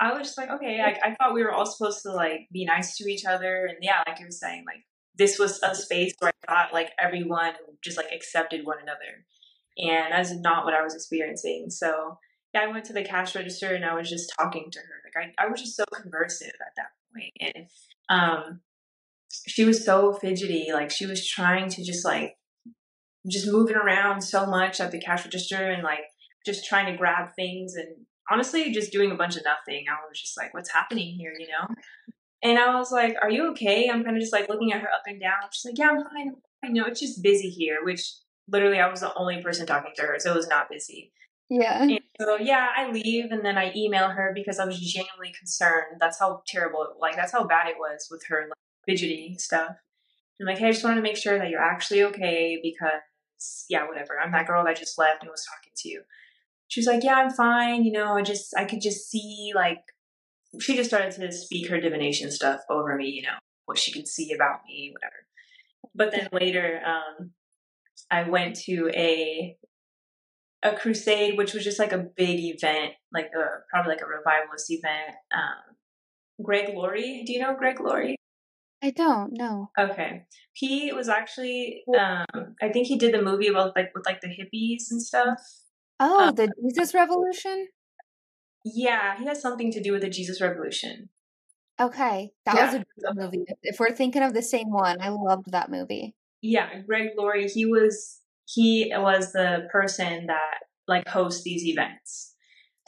I was just like, okay, I, I thought we were all supposed to like be nice to each other, and yeah, like you were saying, like this was a space where I thought like everyone just like accepted one another, and that's not what I was experiencing. So yeah, I went to the cash register and I was just talking to her. Like I, I was just so conversive at that point, and um, she was so fidgety. Like she was trying to just like just moving around so much at the cash register and like just trying to grab things and honestly just doing a bunch of nothing. I was just like, what's happening here, you know? And I was like, are you okay? I'm kind of just like looking at her up and down. She's like, yeah, I'm fine. I know it's just busy here, which literally I was the only person talking to her, so it was not busy. Yeah. And so yeah, I leave and then I email her because I was genuinely concerned. That's how terrible, like that's how bad it was with her like, fidgety stuff. I'm like, hey, I just wanted to make sure that you're actually okay because yeah, whatever. I'm that girl that just left and was talking to you she was like, yeah, I'm fine. You know, I just, I could just see like, she just started to speak her divination stuff over me, you know, what she could see about me, whatever. But then later, um, I went to a, a crusade, which was just like a big event, like a, probably like a revivalist event. Um, Greg Laurie, do you know Greg Laurie? I don't know. Okay, he was actually, um, I think he did the movie about like with like the hippies and stuff. Oh, um, the Jesus Revolution? Yeah, he has something to do with the Jesus Revolution. Okay, that yeah. was a good movie. If we're thinking of the same one, I loved that movie. Yeah, Greg Laurie, he was he was the person that like hosts these events.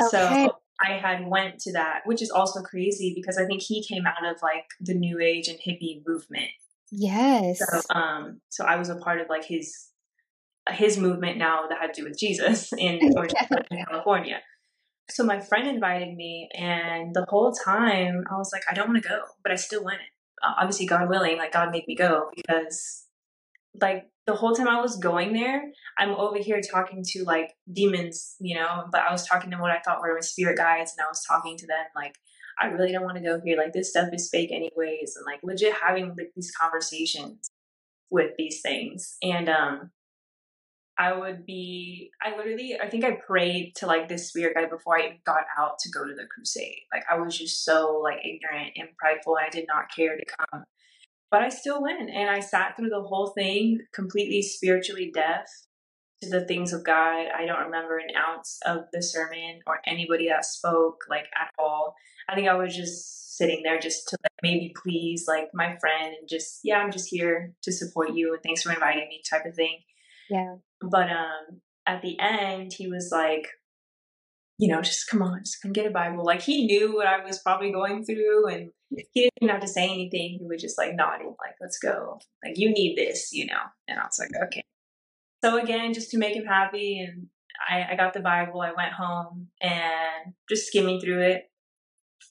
Okay. So I had went to that, which is also crazy because I think he came out of like the new age and hippie movement. Yes. So um so I was a part of like his his movement now that had to do with Jesus in California. So my friend invited me, and the whole time I was like, I don't want to go, but I still went. Uh, obviously, God willing, like God made me go because like the whole time I was going there, I'm over here talking to like demons, you know, but I was talking to what I thought were my spirit guides and I was talking to them like I really don't want to go here. Like this stuff is fake anyways and like legit having like these conversations with these things. And um I would be I literally I think I prayed to like this spirit guide before I got out to go to the crusade. Like I was just so like ignorant and prideful and I did not care to come but I still went and I sat through the whole thing completely spiritually deaf to the things of God. I don't remember an ounce of the sermon or anybody that spoke like at all. I think I was just sitting there just to like maybe please like my friend and just yeah, I'm just here to support you and thanks for inviting me type of thing. Yeah. But um at the end he was like you know, just come on, just come get a Bible. Like he knew what I was probably going through and he didn't even have to say anything. He was just like nodding, like, let's go. Like, you need this, you know? And I was like, okay. So again, just to make him happy and I, I got the Bible, I went home and just skimming through it.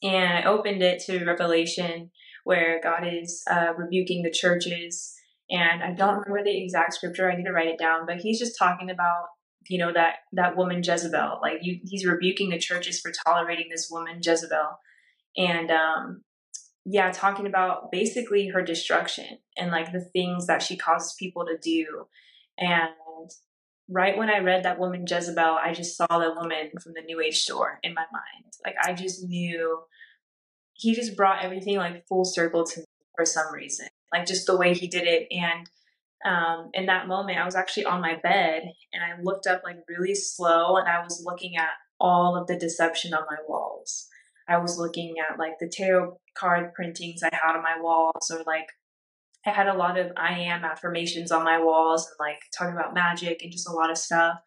And I opened it to Revelation where God is uh, rebuking the churches. And I don't remember the exact scripture. I need to write it down, but he's just talking about you know that that woman Jezebel. Like you, he's rebuking the churches for tolerating this woman Jezebel, and um, yeah, talking about basically her destruction and like the things that she causes people to do. And right when I read that woman Jezebel, I just saw the woman from the New Age store in my mind. Like I just knew he just brought everything like full circle to me for some reason. Like just the way he did it and um, in that moment, I was actually on my bed and I looked up like really slow and I was looking at all of the deception on my walls. I was looking at like the tarot card printings I had on my walls, or like I had a lot of I am affirmations on my walls and like talking about magic and just a lot of stuff.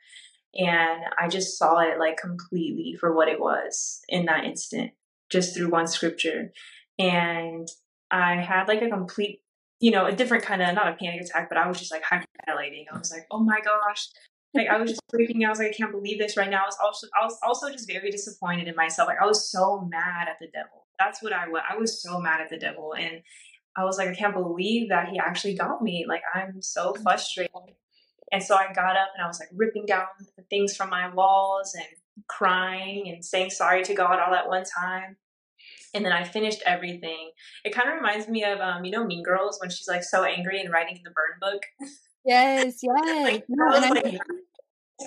And I just saw it like completely for what it was in that instant, just through one scripture. And I had like a complete you know, a different kind of not a panic attack, but I was just like hyperventilating. I was like, oh my gosh. Like I was just freaking out. I was like, I can't believe this right now. I was also I was also just very disappointed in myself. Like I was so mad at the devil. That's what I was. I was so mad at the devil. And I was like, I can't believe that he actually got me. Like I'm so mm-hmm. frustrated. And so I got up and I was like ripping down the things from my walls and crying and saying sorry to God all at one time and then I finished everything. It kind of reminds me of um, you know, Mean Girls when she's like so angry and writing in the burn book. Yes, yes. like, no, I, like,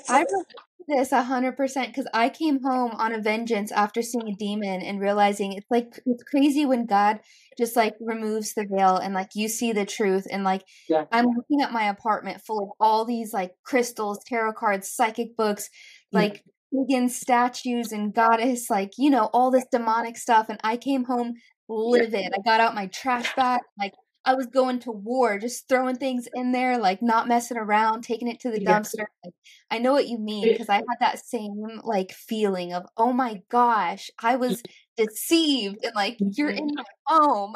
I this a hundred percent because I came home on a vengeance after seeing a demon and realizing it's like it's crazy when God just like removes the veil and like you see the truth and like yeah. I'm looking at my apartment full of all these like crystals, tarot cards, psychic books, like pagan statues and goddess, like, you know, all this demonic stuff. And I came home livid. I got out my trash bag, like, I was going to war, just throwing things in there, like not messing around, taking it to the dumpster. Like, I know what you mean because I had that same like feeling of, oh my gosh, I was deceived, and like you're mm-hmm. in my home.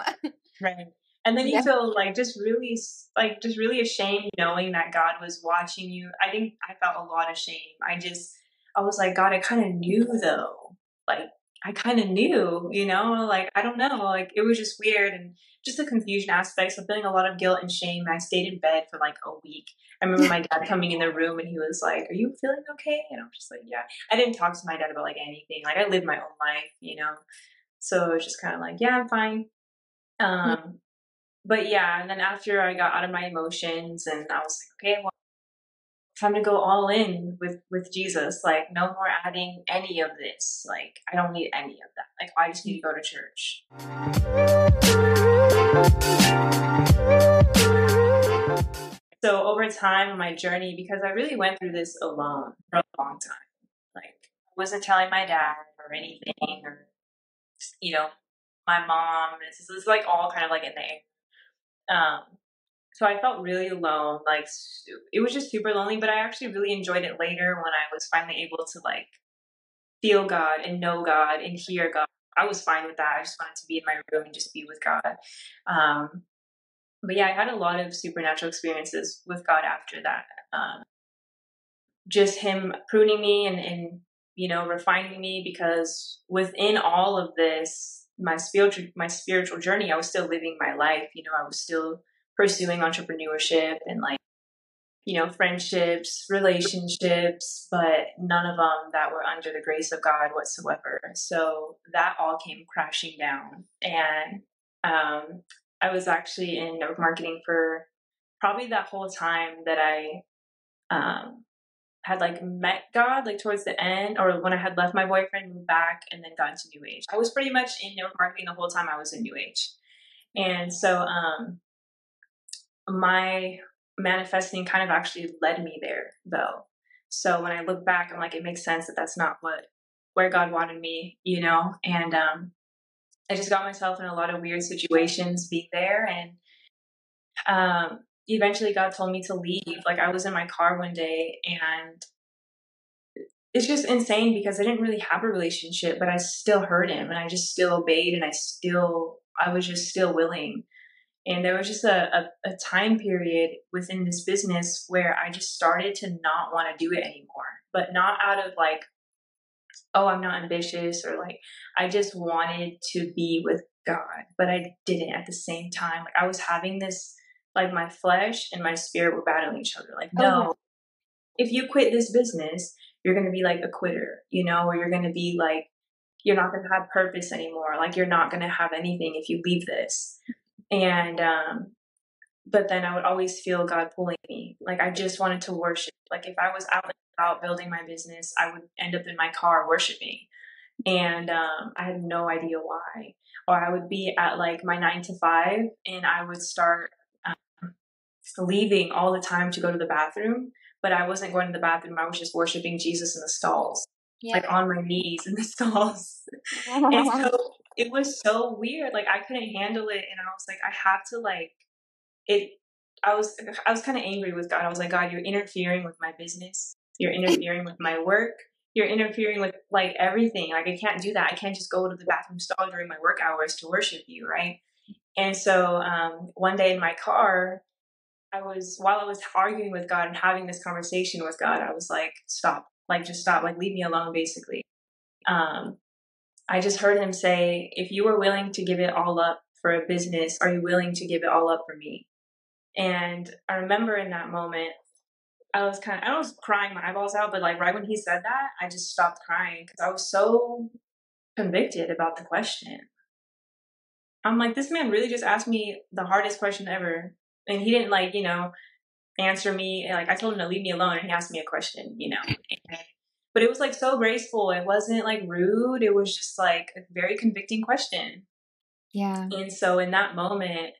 Right. And then you yeah. feel like just really, like just really ashamed knowing that God was watching you. I think I felt a lot of shame. I just I was like, God, I kind of knew though. Like, I kind of knew, you know, like, I don't know. Like, it was just weird and just the confusion aspects of feeling a lot of guilt and shame. I stayed in bed for like a week. I remember my dad coming in the room and he was like, Are you feeling okay? And I'm just like, Yeah. I didn't talk to my dad about like anything. Like, I lived my own life, you know? So it was just kind of like, Yeah, I'm fine. Um, but yeah, and then after I got out of my emotions and I was like, okay, well, time to go all in with with Jesus. Like no more adding any of this. Like I don't need any of that. Like I just need to go to church. So over time, my journey, because I really went through this alone for a long time. Like I wasn't telling my dad or anything, or you know, my mom. This is like all kind of like in the air. Um, so I felt really alone. Like it was just super lonely, but I actually really enjoyed it later when I was finally able to like feel God and know God and hear God. I was fine with that. I just wanted to be in my room and just be with God. Um, but yeah, I had a lot of supernatural experiences with God after that. Um, just Him pruning me and, and you know refining me because within all of this, my spiritual my spiritual journey, I was still living my life. You know, I was still pursuing entrepreneurship and like you know, friendships, relationships, but none of them that were under the grace of God whatsoever. So that all came crashing down. And um, I was actually in network marketing for probably that whole time that I um, had like met God, like towards the end, or when I had left my boyfriend, moved back, and then got into New Age. I was pretty much in network marketing the whole time I was in New Age. And so um, my manifesting kind of actually led me there though. So when I look back, I'm like, it makes sense that that's not what where God wanted me, you know. And um, I just got myself in a lot of weird situations being there, and um, eventually God told me to leave. Like I was in my car one day, and it's just insane because I didn't really have a relationship, but I still heard Him, and I just still obeyed, and I still I was just still willing and there was just a, a, a, time period within this business where I just started to not want to do it anymore, but not out of like, oh, I'm not ambitious or like, I just wanted to be with God, but I didn't at the same time. Like, I was having this, like, my flesh and my spirit were battling each other. Like, no, okay. if you quit this business, you're going to be like a quitter, you know, or you're going to be like, you're not going to have purpose anymore. Like, you're not going to have anything if you leave this. And, um, but then I would always feel God pulling me. Like I just wanted to worship. Like if I was out and about building my business, I would end up in my car worshiping. And um, I had no idea why. Or I would be at like my nine to five and I would start um, leaving all the time to go to the bathroom. But I wasn't going to the bathroom. I was just worshiping Jesus in the stalls, yeah. like on my knees in the stalls. and so it was so weird. Like I couldn't handle it, and I was like, I have to like it. I was I was kind of angry with God. I was like, God, you're interfering with my business. You're interfering with my work. You're interfering with like everything. Like I can't do that. I can't just go to the bathroom stall during my work hours to worship you, right? And so um, one day in my car, I was while I was arguing with God and having this conversation with God, I was like, stop, like just stop, like leave me alone, basically. Um, I just heard him say, if you are willing to give it all up for a business, are you willing to give it all up for me? And I remember in that moment, I was kind of, I was crying my eyeballs out, but like right when he said that, I just stopped crying because I was so convicted about the question. I'm like, this man really just asked me the hardest question ever. And he didn't like, you know, answer me. Like I told him to leave me alone and he asked me a question, you know. And but it was like so graceful. It wasn't like rude. It was just like a very convicting question. Yeah. And so in that moment,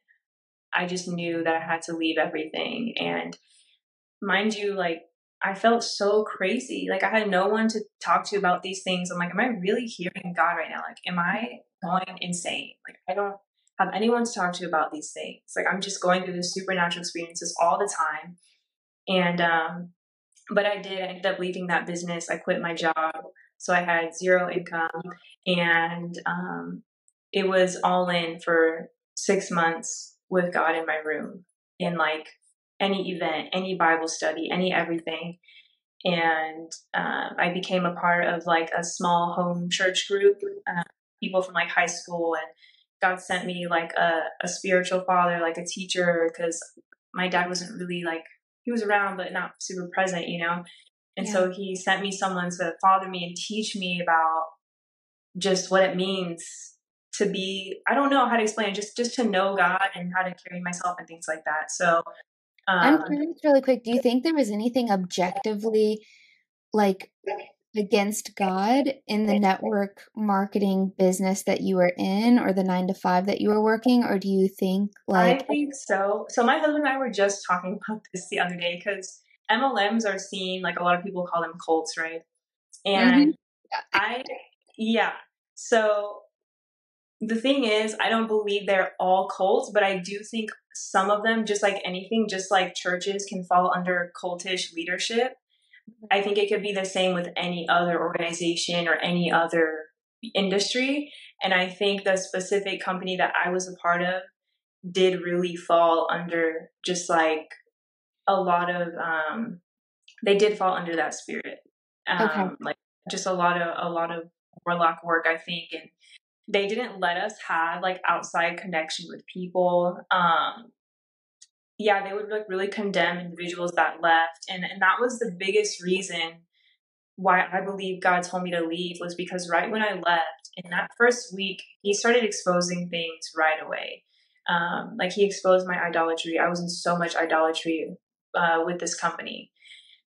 I just knew that I had to leave everything. And mind you, like I felt so crazy. Like I had no one to talk to about these things. I'm like, am I really hearing God right now? Like, am I going insane? Like I don't have anyone to talk to about these things. Like I'm just going through these supernatural experiences all the time. And um but I did. I ended up leaving that business. I quit my job. So I had zero income and um, it was all in for six months with God in my room in like any event, any Bible study, any everything. And um, I became a part of like a small home church group, uh, people from like high school. And God sent me like a, a spiritual father, like a teacher, because my dad wasn't really like he was around but not super present, you know. And yeah. so he sent me someone to father me and teach me about just what it means to be I don't know how to explain it, just just to know God and how to carry myself and things like that. So um, I'm curious really quick, do you think there was anything objectively like against God in the network marketing business that you were in or the nine to five that you were working? Or do you think like. I think so. So, my husband and I were just talking about this the other day because MLMs are seen, like a lot of people call them cults, right? And mm-hmm. I, yeah. So, the thing is, I don't believe they're all cults, but I do think some of them, just like anything, just like churches can fall under cultish leadership I think it could be the same with any other organization or any other industry. And I think the specific company that I was a part of did really fall under just like a lot of, um, they did fall under that spirit. Um, okay. Like just a lot of, a lot of warlock work, I think. And they didn't let us have like outside connection with people. Um, yeah, they would like really condemn individuals that left. And, and that was the biggest reason why I believe God told me to leave was because right when I left, in that first week, he started exposing things right away. Um, like he exposed my idolatry. I was in so much idolatry uh, with this company,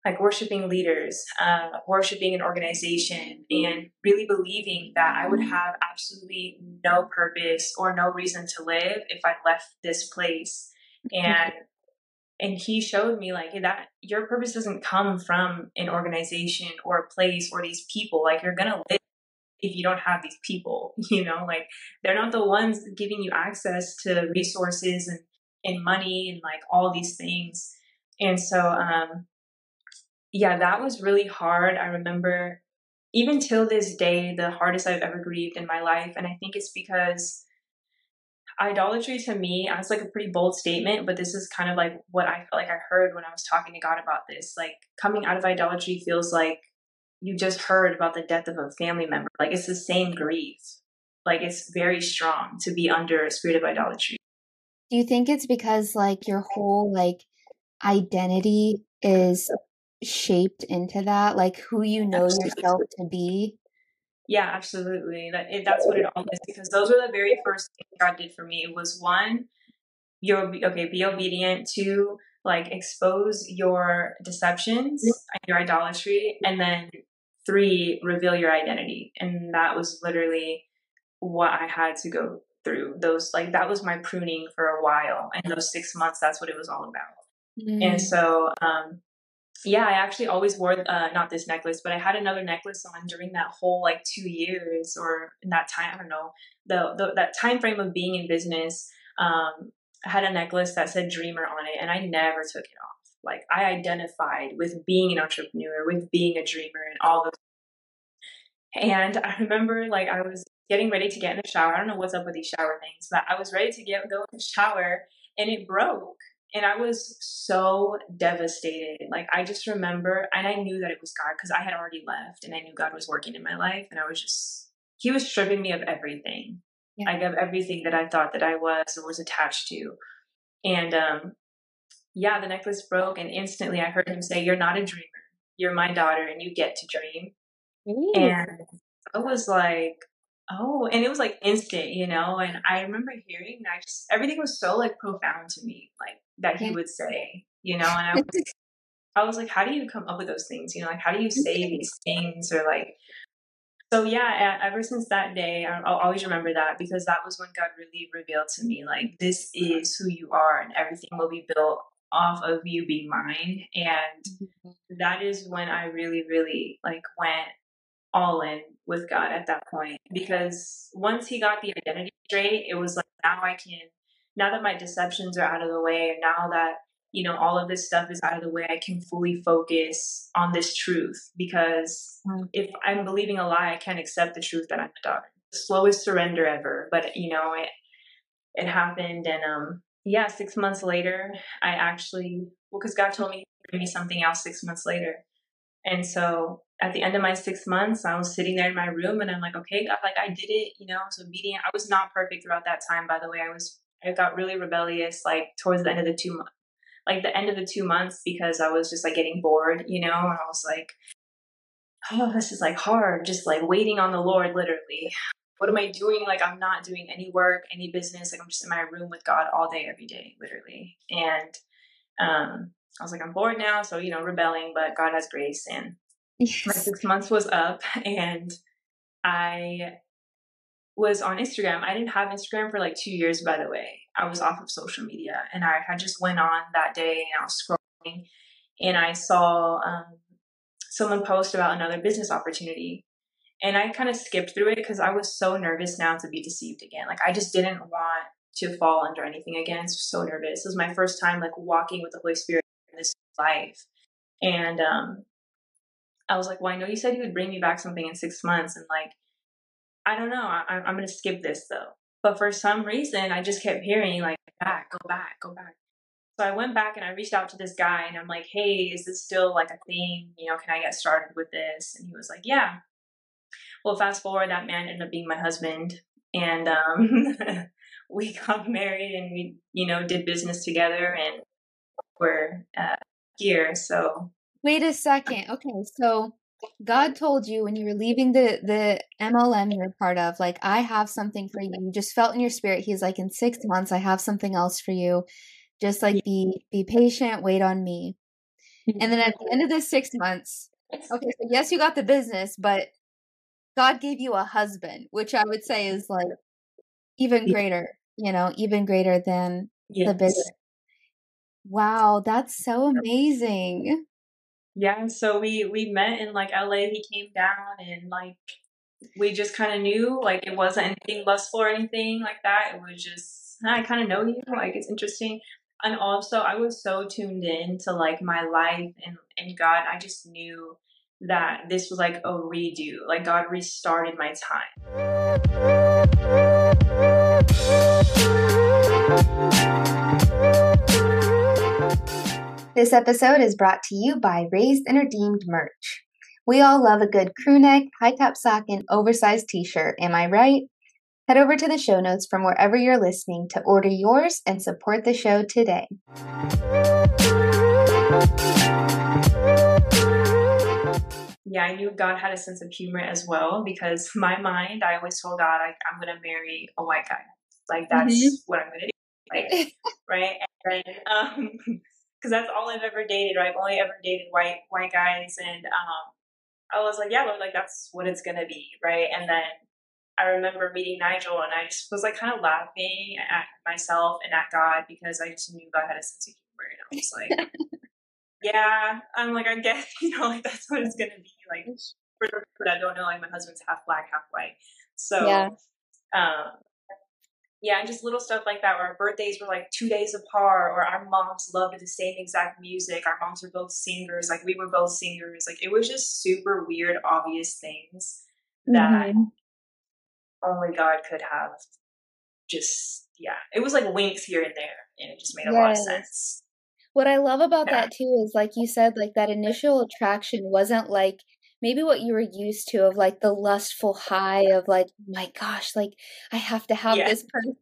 like worshiping leaders, uh, worshiping an organization, and really believing that I would have absolutely no purpose or no reason to live if I left this place and and he showed me like that your purpose doesn't come from an organization or a place or these people. Like you're gonna live if you don't have these people you know? Like they're not the ones giving you access to resources and and money and like all these things. And so um yeah that was really hard. I remember even till this day the hardest i've ever grieved in my life. And i think it's because idolatry to me, it's like a pretty bold statement, but this is kind of like what I felt like I heard when I was talking to God about this. Like coming out of idolatry feels like you just heard about the death of a family member. Like it's the same grief. Like it's very strong to be under a spirit of idolatry. Do you think it's because like your whole like identity is shaped into that, like who you know yourself to be? Yeah, absolutely. That it, that's what it all is because those were the very first things God did for me. It was one, you're okay, be obedient. Two, like expose your deceptions and your idolatry, and then three, reveal your identity. And that was literally what I had to go through. Those like that was my pruning for a while, and those six months, that's what it was all about. Mm. And so, um, yeah, I actually always wore uh, not this necklace, but I had another necklace on during that whole like two years or in that time. I don't know the, the that time frame of being in business. Um, I had a necklace that said "dreamer" on it, and I never took it off. Like I identified with being an entrepreneur, with being a dreamer, and all those. And I remember like I was getting ready to get in the shower. I don't know what's up with these shower things, but I was ready to get go in the shower, and it broke and I was so devastated. Like I just remember, and I knew that it was God because I had already left, and I knew God was working in my life, and I was just He was stripping me of everything, yeah. like of everything that I thought that I was or was attached to, and um, yeah, the necklace broke, and instantly I heard Him say, "You're not a dreamer. You're my daughter, and you get to dream." Ooh. And I was like, Oh, and it was like instant, you know. And I remember hearing that just everything was so like profound to me, like that he would say, you know. And I was, I was like, how do you come up with those things? You know, like how do you say these things or like. So yeah, ever since that day, I'll always remember that because that was when God really revealed to me, like this is who you are, and everything will be built off of you being mine. And mm-hmm. that is when I really, really like went all in with God at that point because once he got the identity straight, it was like now I can now that my deceptions are out of the way and now that you know all of this stuff is out of the way, I can fully focus on this truth because mm. if I'm believing a lie, I can't accept the truth that I'm a daughter. The slowest surrender ever, but you know it it happened and um yeah, 6 months later, I actually well cuz God told me to bring me something else 6 months later. And so at the end of my six months, I was sitting there in my room and I'm like, okay, God, like I did it, you know, I was obedient. I was not perfect throughout that time, by the way. I was, I got really rebellious, like towards the end of the two months, like the end of the two months because I was just like getting bored, you know, and I was like, oh, this is like hard, just like waiting on the Lord, literally. What am I doing? Like, I'm not doing any work, any business. Like, I'm just in my room with God all day, every day, literally. And, um, I was like, I'm bored now. So, you know, rebelling, but God has grace. And Yes. My six months was up and I was on Instagram. I didn't have Instagram for like two years, by the way. I was off of social media and I had just went on that day and I was scrolling and I saw um, someone post about another business opportunity. And I kind of skipped through it because I was so nervous now to be deceived again. Like I just didn't want to fall under anything again. So nervous. It was my first time like walking with the Holy Spirit in this life. And um, I was like, well, I know you said you would bring me back something in six months. And like, I don't know. I, I'm going to skip this though. But for some reason, I just kept hearing like, back, go back, go back. So I went back and I reached out to this guy and I'm like, hey, is this still like a thing? You know, can I get started with this? And he was like, yeah. Well, fast forward, that man ended up being my husband. And um, we got married and we, you know, did business together. And we're uh, here. So wait a second. Okay, so God told you when you were leaving the the MLM you're part of, like I have something for you. You just felt in your spirit. He's like, in six months, I have something else for you. Just like be be patient, wait on me. Mm-hmm. And then at the end of the six months, okay, so yes, you got the business, but God gave you a husband, which I would say is like even greater, you know, even greater than yes. the business. Wow, that's so amazing. Yeah, so we we met in like LA. He came down and like we just kind of knew like it wasn't anything lustful or anything like that. It was just I kind of know you. Like it's interesting. And also, I was so tuned in to like my life and and God. I just knew that this was like a redo. Like God restarted my time. This episode is brought to you by Raised and Redeemed merch. We all love a good crew neck, high top sock, and oversized t shirt, am I right? Head over to the show notes from wherever you're listening to order yours and support the show today. Yeah, I knew God had a sense of humor as well because my mind, I always told God, I, am going to marry a white guy. Like, that's mm-hmm. what I'm going to do. Like, right? And then, um, because that's all I've ever dated. Right? I've only ever dated white white guys, and um, I was like, yeah, but like that's what it's gonna be, right? And then I remember meeting Nigel, and I just was like kind of laughing at myself and at God because I just knew God had a sense of humor, and I was like, yeah, I'm like, I guess you know, like that's what it's gonna be. Like people that don't know, like my husband's half black, half white, so. Yeah. Um, yeah, and just little stuff like that where our birthdays were like two days apart, or our moms loved the same exact music. Our moms were both singers, like we were both singers. Like it was just super weird, obvious things that mm-hmm. only God could have just, yeah. It was like winks here and there, and it just made a yes. lot of sense. What I love about yeah. that too is, like you said, like that initial attraction wasn't like maybe what you were used to of like the lustful high of like, my gosh, like I have to have yeah. this person.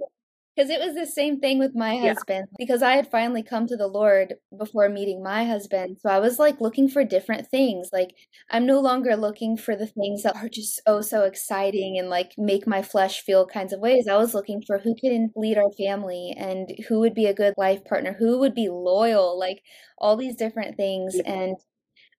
Because it was the same thing with my husband, yeah. because I had finally come to the Lord before meeting my husband. So I was like looking for different things. Like, I'm no longer looking for the things that are just oh so exciting and like make my flesh feel kinds of ways. I was looking for who can lead our family and who would be a good life partner, who would be loyal, like all these different things. Yeah. And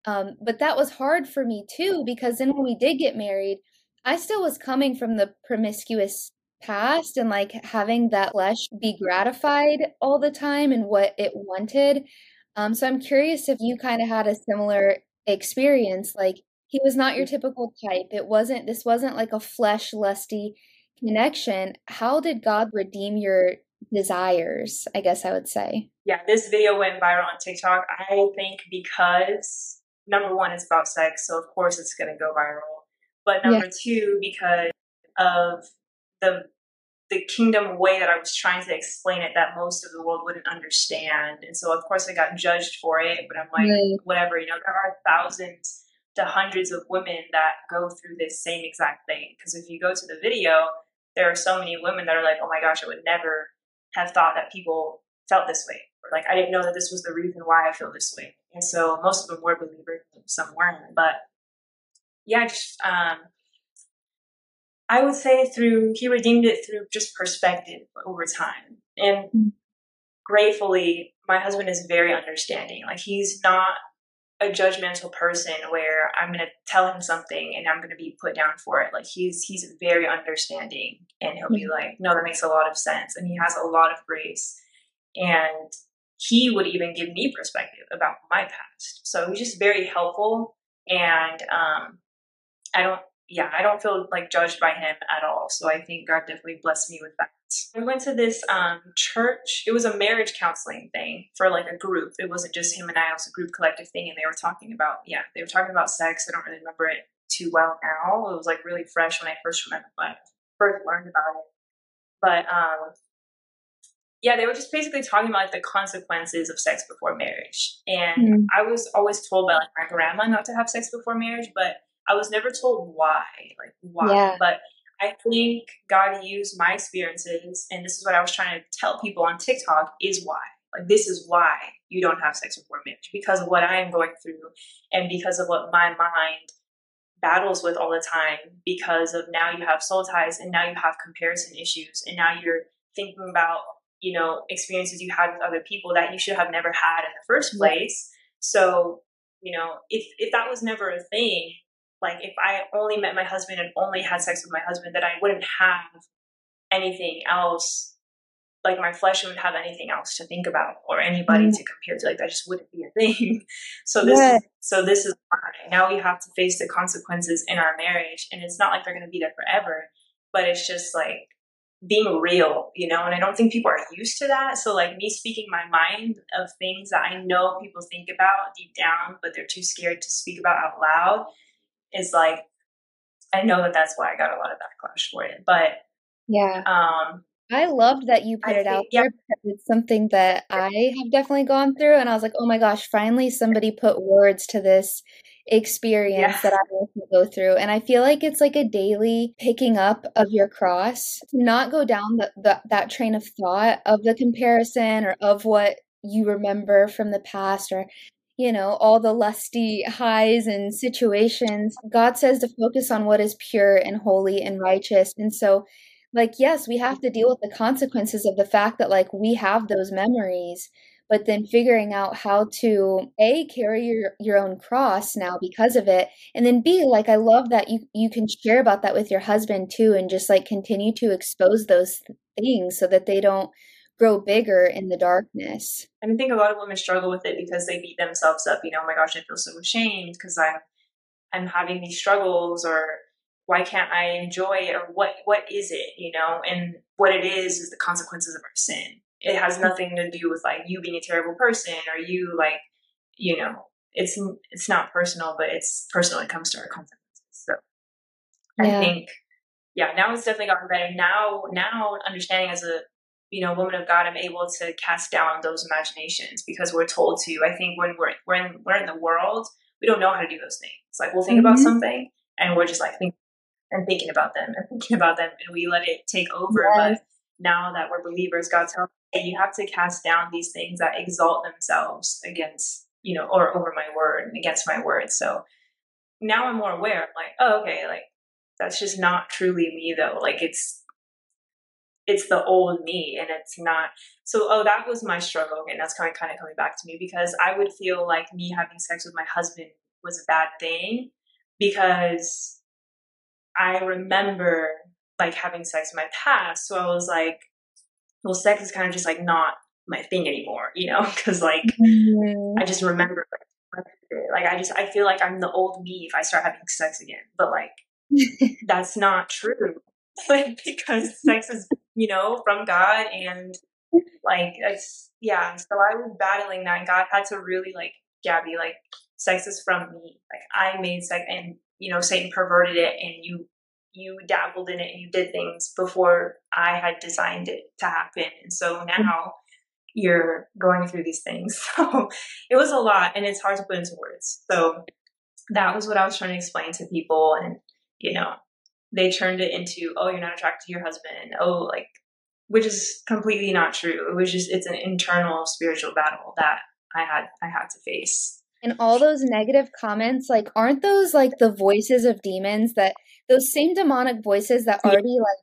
um, but that was hard for me too, because then when we did get married, I still was coming from the promiscuous past and like having that flesh be gratified all the time and what it wanted. Um, so I'm curious if you kind of had a similar experience. Like he was not your typical type. It wasn't, this wasn't like a flesh lusty connection. How did God redeem your desires? I guess I would say. Yeah, this video went viral on TikTok. I think because number one, it's about sex, so of course it's going to go viral. But number yeah. two, because of the the kingdom way that I was trying to explain it, that most of the world wouldn't understand, and so of course I got judged for it. But I'm like, right. whatever, you know, there are thousands to hundreds of women that go through this same exact thing. Because if you go to the video, there are so many women that are like, oh my gosh, I would never have thought that people felt this way. Or like, I didn't know that this was the reason why I feel this way. And so most of them were believers, some weren't. But yeah, just, um, I would say through, he redeemed it through just perspective over time. And mm-hmm. gratefully, my husband is very understanding. Like, he's not a judgmental person where I'm going to tell him something and I'm going to be put down for it. Like he's he's very understanding and he'll be like, "No, that makes a lot of sense." And he has a lot of grace. And he would even give me perspective about my past. So he was just very helpful. And um, I don't, yeah, I don't feel like judged by him at all. So I think God definitely blessed me with that. We went to this um, church. It was a marriage counseling thing for like a group. It wasn't just him and I. It was a group collective thing, and they were talking about yeah, they were talking about sex. I don't really remember it too well now. It was like really fresh when I first remember I first learned about it. But um, yeah, they were just basically talking about like the consequences of sex before marriage. And mm. I was always told by like my grandma not to have sex before marriage, but I was never told why, like why. Yeah. But I think God used my experiences, and this is what I was trying to tell people on TikTok is why. Like this is why you don't have sex before marriage because of what I'm going through and because of what my mind battles with all the time because of now you have soul ties and now you have comparison issues and now you're thinking about you know experiences you had with other people that you should have never had in the first place. So you know if if that was never a thing like if i only met my husband and only had sex with my husband then i wouldn't have anything else like my flesh wouldn't have anything else to think about or anybody mm. to compare to. Like that just wouldn't be a thing. So this is, so this is why. Now we have to face the consequences in our marriage and it's not like they're going to be there forever but it's just like being real you know and i don't think people are used to that. So like me speaking my mind of things that i know people think about deep down but they're too scared to speak about out loud is like i know that that's why i got a lot of backlash for it but yeah. um I loved that you put I it think, out there because it's something that I have definitely gone through. And I was like, oh my gosh, finally somebody put words to this experience yeah. that I also go through. And I feel like it's like a daily picking up of your cross to not go down the, the, that train of thought of the comparison or of what you remember from the past or you know, all the lusty highs and situations. God says to focus on what is pure and holy and righteous. And so like yes we have to deal with the consequences of the fact that like we have those memories but then figuring out how to a carry your, your own cross now because of it and then b like i love that you you can share about that with your husband too and just like continue to expose those things so that they don't grow bigger in the darkness and i think a lot of women struggle with it because they beat themselves up you know oh my gosh i feel so ashamed because i'm i'm having these struggles or why can't I enjoy it or what what is it, you know? And what it is is the consequences of our sin. It has nothing to do with like you being a terrible person or you like, you know, it's it's not personal, but it's personal. when It comes to our consequences. So yeah. I think, yeah, now it's definitely gotten better. Now, now understanding as a you know woman of God, I'm able to cast down those imaginations because we're told to. I think when we're we're in, we're in the world, we don't know how to do those things. Like we'll think mm-hmm. about something and we're just like think and thinking about them and thinking about them and we let it take over. Yes. But now that we're believers, god's hey, you have to cast down these things that exalt themselves against, you know, or over my word and against my word. So now I'm more aware. I'm like, oh, okay, like that's just not truly me though. Like it's it's the old me and it's not so oh that was my struggle and that's kind of kind of coming back to me because I would feel like me having sex with my husband was a bad thing because I remember like having sex in my past. So I was like, well, sex is kind of just like not my thing anymore, you know? Because like mm-hmm. I just remember like I just I feel like I'm the old me if I start having sex again. But like that's not true. Like because sex is, you know, from God and like it's yeah. So I was battling that and God had to really like Gabby, like sex is from me. Like I made sex and you know Satan perverted it and you you dabbled in it and you did things before I had designed it to happen. And so mm-hmm. now you're going through these things. So it was a lot and it's hard to put into words. So that was what I was trying to explain to people. And, you know, they turned it into, oh, you're not attracted to your husband. Oh, like, which is completely not true. It was just, it's an internal spiritual battle that I had, I had to face. And all those negative comments, like, aren't those like the voices of demons that those same demonic voices that already like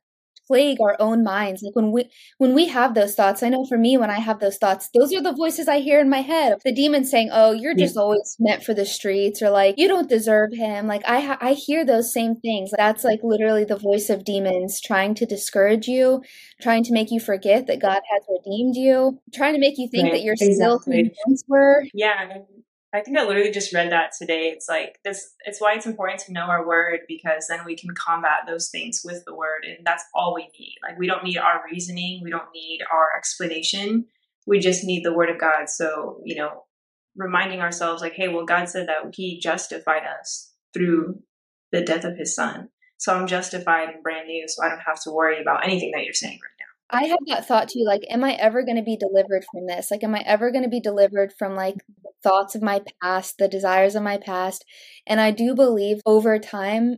plague our own minds like when we when we have those thoughts i know for me when i have those thoughts those are the voices i hear in my head the demon saying oh you're just yeah. always meant for the streets or like you don't deserve him like i ha- i hear those same things that's like literally the voice of demons trying to discourage you trying to make you forget that god has redeemed you trying to make you think right. that you're exactly. still who you once were yeah I think I literally just read that today. It's like this it's why it's important to know our word because then we can combat those things with the word and that's all we need. Like we don't need our reasoning, we don't need our explanation. We just need the word of God. So, you know, reminding ourselves like, hey, well God said that he justified us through the death of his son. So I'm justified and brand new, so I don't have to worry about anything that you're saying right. I have that thought too. Like, am I ever going to be delivered from this? Like, am I ever going to be delivered from like thoughts of my past, the desires of my past? And I do believe over time,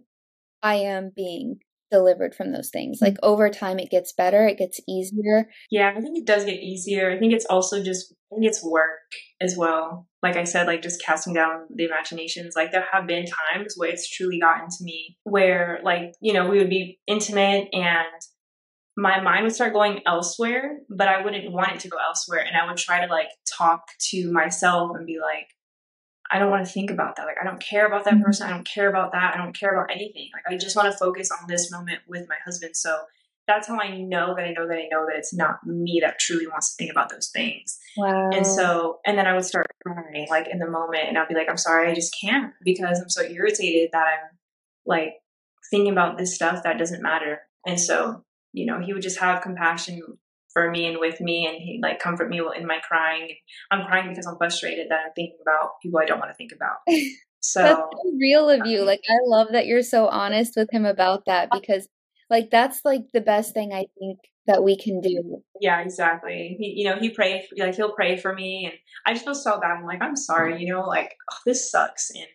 I am being delivered from those things. Like, mm-hmm. over time, it gets better, it gets easier. Yeah, I think it does get easier. I think it's also just I think it's work as well. Like I said, like just casting down the imaginations. Like there have been times where it's truly gotten to me where like, you know, we would be intimate and my mind would start going elsewhere, but I wouldn't want it to go elsewhere. And I would try to like talk to myself and be like, I don't want to think about that. Like, I don't care about that mm-hmm. person. I don't care about that. I don't care about anything. Like, I just want to focus on this moment with my husband. So that's how I know that I know that I know that it's not me that truly wants to think about those things. Wow. And so, and then I would start crying like in the moment and I'll be like, I'm sorry, I just can't because I'm so irritated that I'm like thinking about this stuff that doesn't matter. And so, you know, he would just have compassion for me and with me and he like comfort me in my crying. I'm crying because I'm frustrated that I'm thinking about people I don't want to think about. So that's so real of you. Um like I love that you're so honest with him about that uh because like that's like the best thing I think that we can do. Yeah, exactly. He, you know, he pray like he'll pray for me, and I just feel so bad. I'm like, I'm sorry, you know, like oh, this sucks. And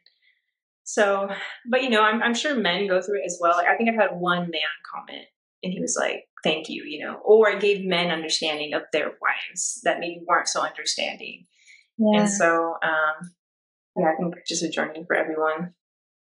so, but you know, I'm I'm sure men go through it as well. Like I think I've had one man comment, and he was like, "Thank you," you know, or it gave men understanding of their wives that maybe weren't so understanding. Yeah. And so, um, yeah, I think just a journey for everyone.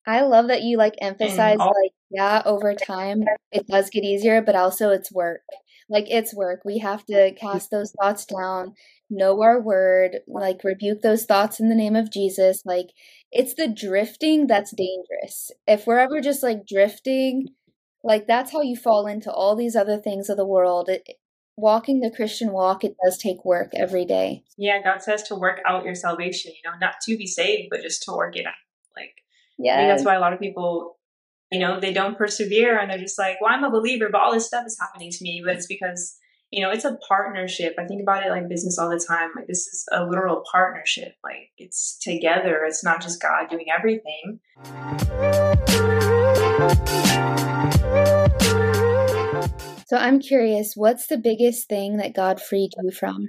I love that you like emphasize all- like yeah, over time it does get easier, but also it's work. Like it's work. We have to cast those thoughts down, know our word, like rebuke those thoughts in the name of Jesus. Like it's the drifting that's dangerous. If we're ever just like drifting, like that's how you fall into all these other things of the world. It, walking the Christian walk, it does take work every day. Yeah, God says to work out your salvation, you know, not to be saved, but just to work it out. Like yeah. That's why a lot of people, you know, they don't persevere and they're just like, well, I'm a believer, but all this stuff is happening to me. But it's because, you know, it's a partnership. I think about it like business all the time. Like, this is a literal partnership. Like, it's together, it's not just God doing everything. So I'm curious, what's the biggest thing that God freed you from?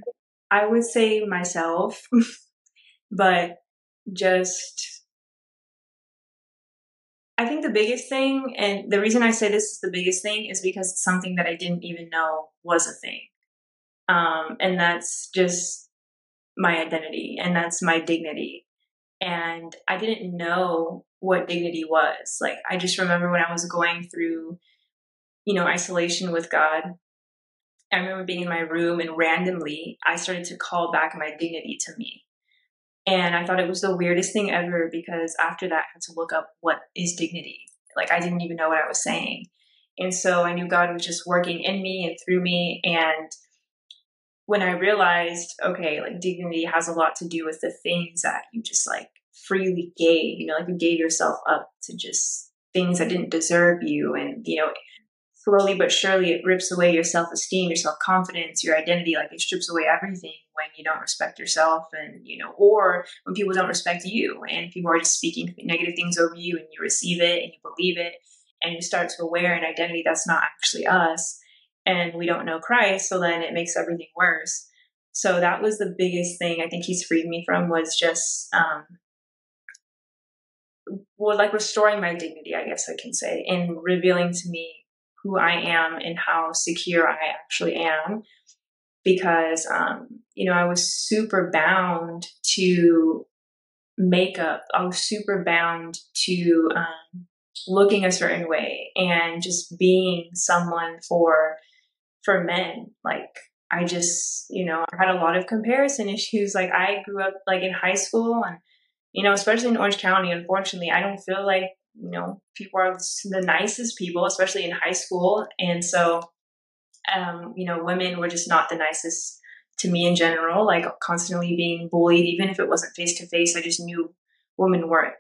I would say myself, but just I think the biggest thing, and the reason I say this is the biggest thing, is because it's something that I didn't even know was a thing. Um, and that's just my identity and that's my dignity. And I didn't know what dignity was. Like, I just remember when I was going through, you know, isolation with God, I remember being in my room and randomly I started to call back my dignity to me. And I thought it was the weirdest thing ever because after that, I had to look up what is dignity. Like, I didn't even know what I was saying. And so I knew God was just working in me and through me. And when I realized, okay, like dignity has a lot to do with the things that you just like freely gave, you know, like you gave yourself up to just things that didn't deserve you. And, you know, slowly but surely it rips away your self-esteem your self-confidence your identity like it strips away everything when you don't respect yourself and you know or when people don't respect you and people are just speaking negative things over you and you receive it and you believe it and you start to aware an identity that's not actually us and we don't know christ so then it makes everything worse. So that was the biggest thing i think he's freed me from was just um well like restoring my dignity i guess i can say and revealing to me who I am and how secure I actually am. Because, um, you know, I was super bound to makeup. I was super bound to um, looking a certain way and just being someone for for men. Like I just, you know, I had a lot of comparison issues. Like I grew up like in high school and, you know, especially in Orange County, unfortunately, I don't feel like you know, people are the nicest people, especially in high school. And so, um, you know, women were just not the nicest to me in general, like constantly being bullied, even if it wasn't face to face. I just knew women weren't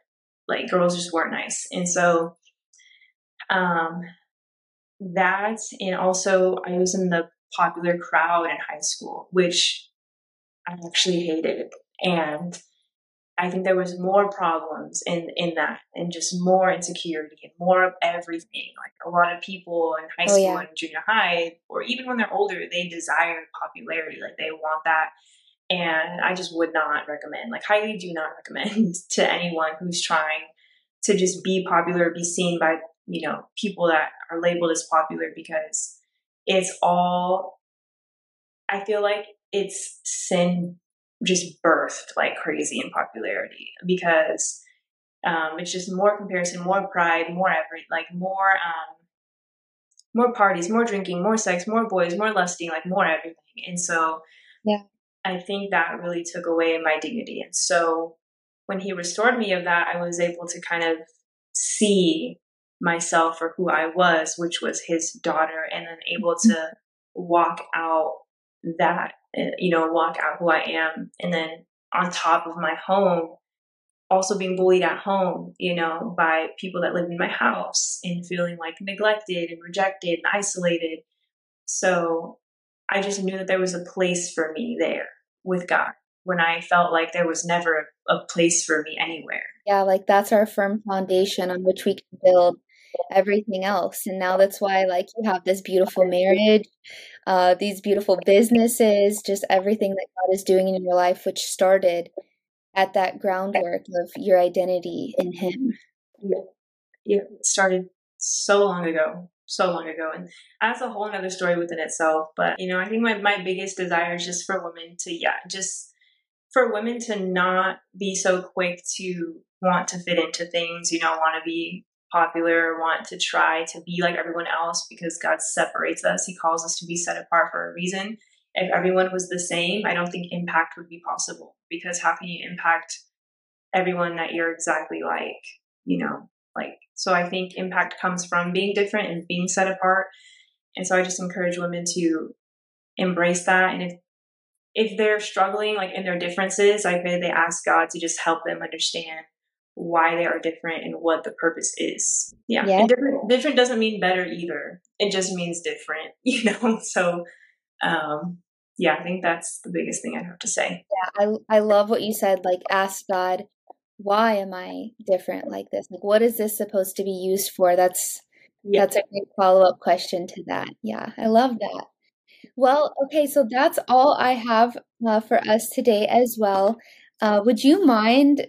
like girls just weren't nice. And so, um, that, and also I was in the popular crowd in high school, which I actually hated. And I think there was more problems in in that, and just more insecurity and more of everything. Like a lot of people in high oh, school yeah. and junior high, or even when they're older, they desire popularity. Like they want that, and I just would not recommend. Like highly do not recommend to anyone who's trying to just be popular, be seen by you know people that are labeled as popular because it's all. I feel like it's sin just birthed like crazy in popularity because um, it's just more comparison, more pride, more every like more um, more parties, more drinking, more sex, more boys, more lusting, like more everything. And so, yeah, I think that really took away my dignity. And so, when he restored me of that, I was able to kind of see myself for who I was, which was his daughter, and then able mm-hmm. to walk out that, eh, you know, walk out who I am. And then on top of my home, also being bullied at home, you know, by people that live in my house and feeling like neglected and rejected and isolated. So I just knew that there was a place for me there with God when I felt like there was never a, a place for me anywhere. Yeah, like that's our firm foundation on which we can build everything else. And now that's why like you have this beautiful marriage, uh, these beautiful businesses, just everything that God is doing in your life, which started at that groundwork of your identity in Him. Yeah, yeah, it started so long ago, so long ago, and that's a whole other story within itself. But you know, I think my my biggest desire is just for women to, yeah, just for women to not be so quick to want to fit into things, you know, want to be popular, want to try to be like everyone else because God separates us. He calls us to be set apart for a reason if everyone was the same, I don't think impact would be possible because how can you impact everyone that you're exactly like, you know, like, so I think impact comes from being different and being set apart. And so I just encourage women to embrace that. And if, if they're struggling like in their differences, I pray they ask God to just help them understand why they are different and what the purpose is. Yeah. yeah. And different, different doesn't mean better either. It just means different, you know? So um, yeah, I think that's the biggest thing I'd have to say. Yeah, I I love what you said. Like, ask God, why am I different like this? Like, what is this supposed to be used for? That's yeah. that's a great follow up question to that. Yeah, I love that. Well, okay, so that's all I have uh, for us today as well. Uh, would you mind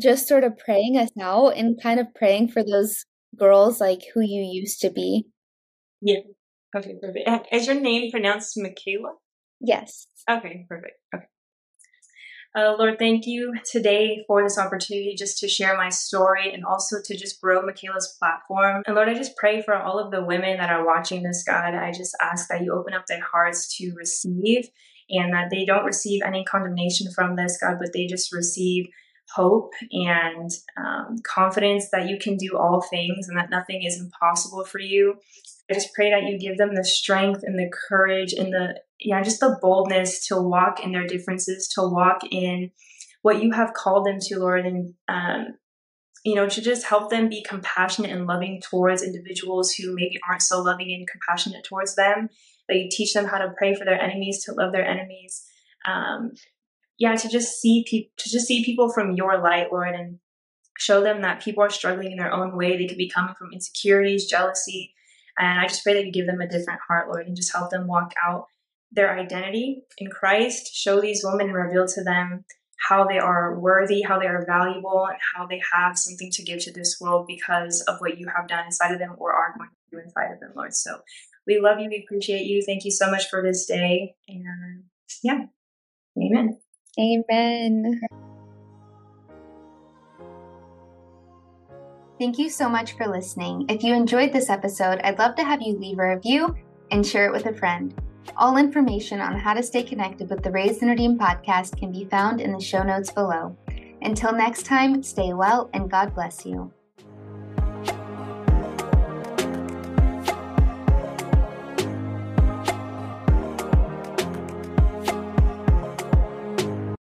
just sort of praying us out and kind of praying for those girls like who you used to be? Yeah. Okay, perfect. Is your name pronounced Michaela? Yes. Okay, perfect. Okay. Uh, Lord, thank you today for this opportunity just to share my story and also to just grow Michaela's platform. And Lord, I just pray for all of the women that are watching this, God. I just ask that you open up their hearts to receive and that they don't receive any condemnation from this, God, but they just receive hope and um, confidence that you can do all things and that nothing is impossible for you. I just pray that you give them the strength and the courage and the, yeah, just the boldness to walk in their differences, to walk in what you have called them to, Lord, and, um, you know, to just help them be compassionate and loving towards individuals who maybe aren't so loving and compassionate towards them. That you teach them how to pray for their enemies, to love their enemies. Um, yeah, to just see people, to just see people from your light, Lord, and show them that people are struggling in their own way. They could be coming from insecurities, jealousy, and I just pray that you give them a different heart, Lord, and just help them walk out their identity in Christ. Show these women and reveal to them how they are worthy, how they are valuable, and how they have something to give to this world because of what you have done inside of them or are going to do inside of them, Lord. So we love you. We appreciate you. Thank you so much for this day. And yeah, amen. Amen. Thank you so much for listening. If you enjoyed this episode, I'd love to have you leave a review and share it with a friend. All information on how to stay connected with the Raised and Redeemed podcast can be found in the show notes below. Until next time, stay well and God bless you.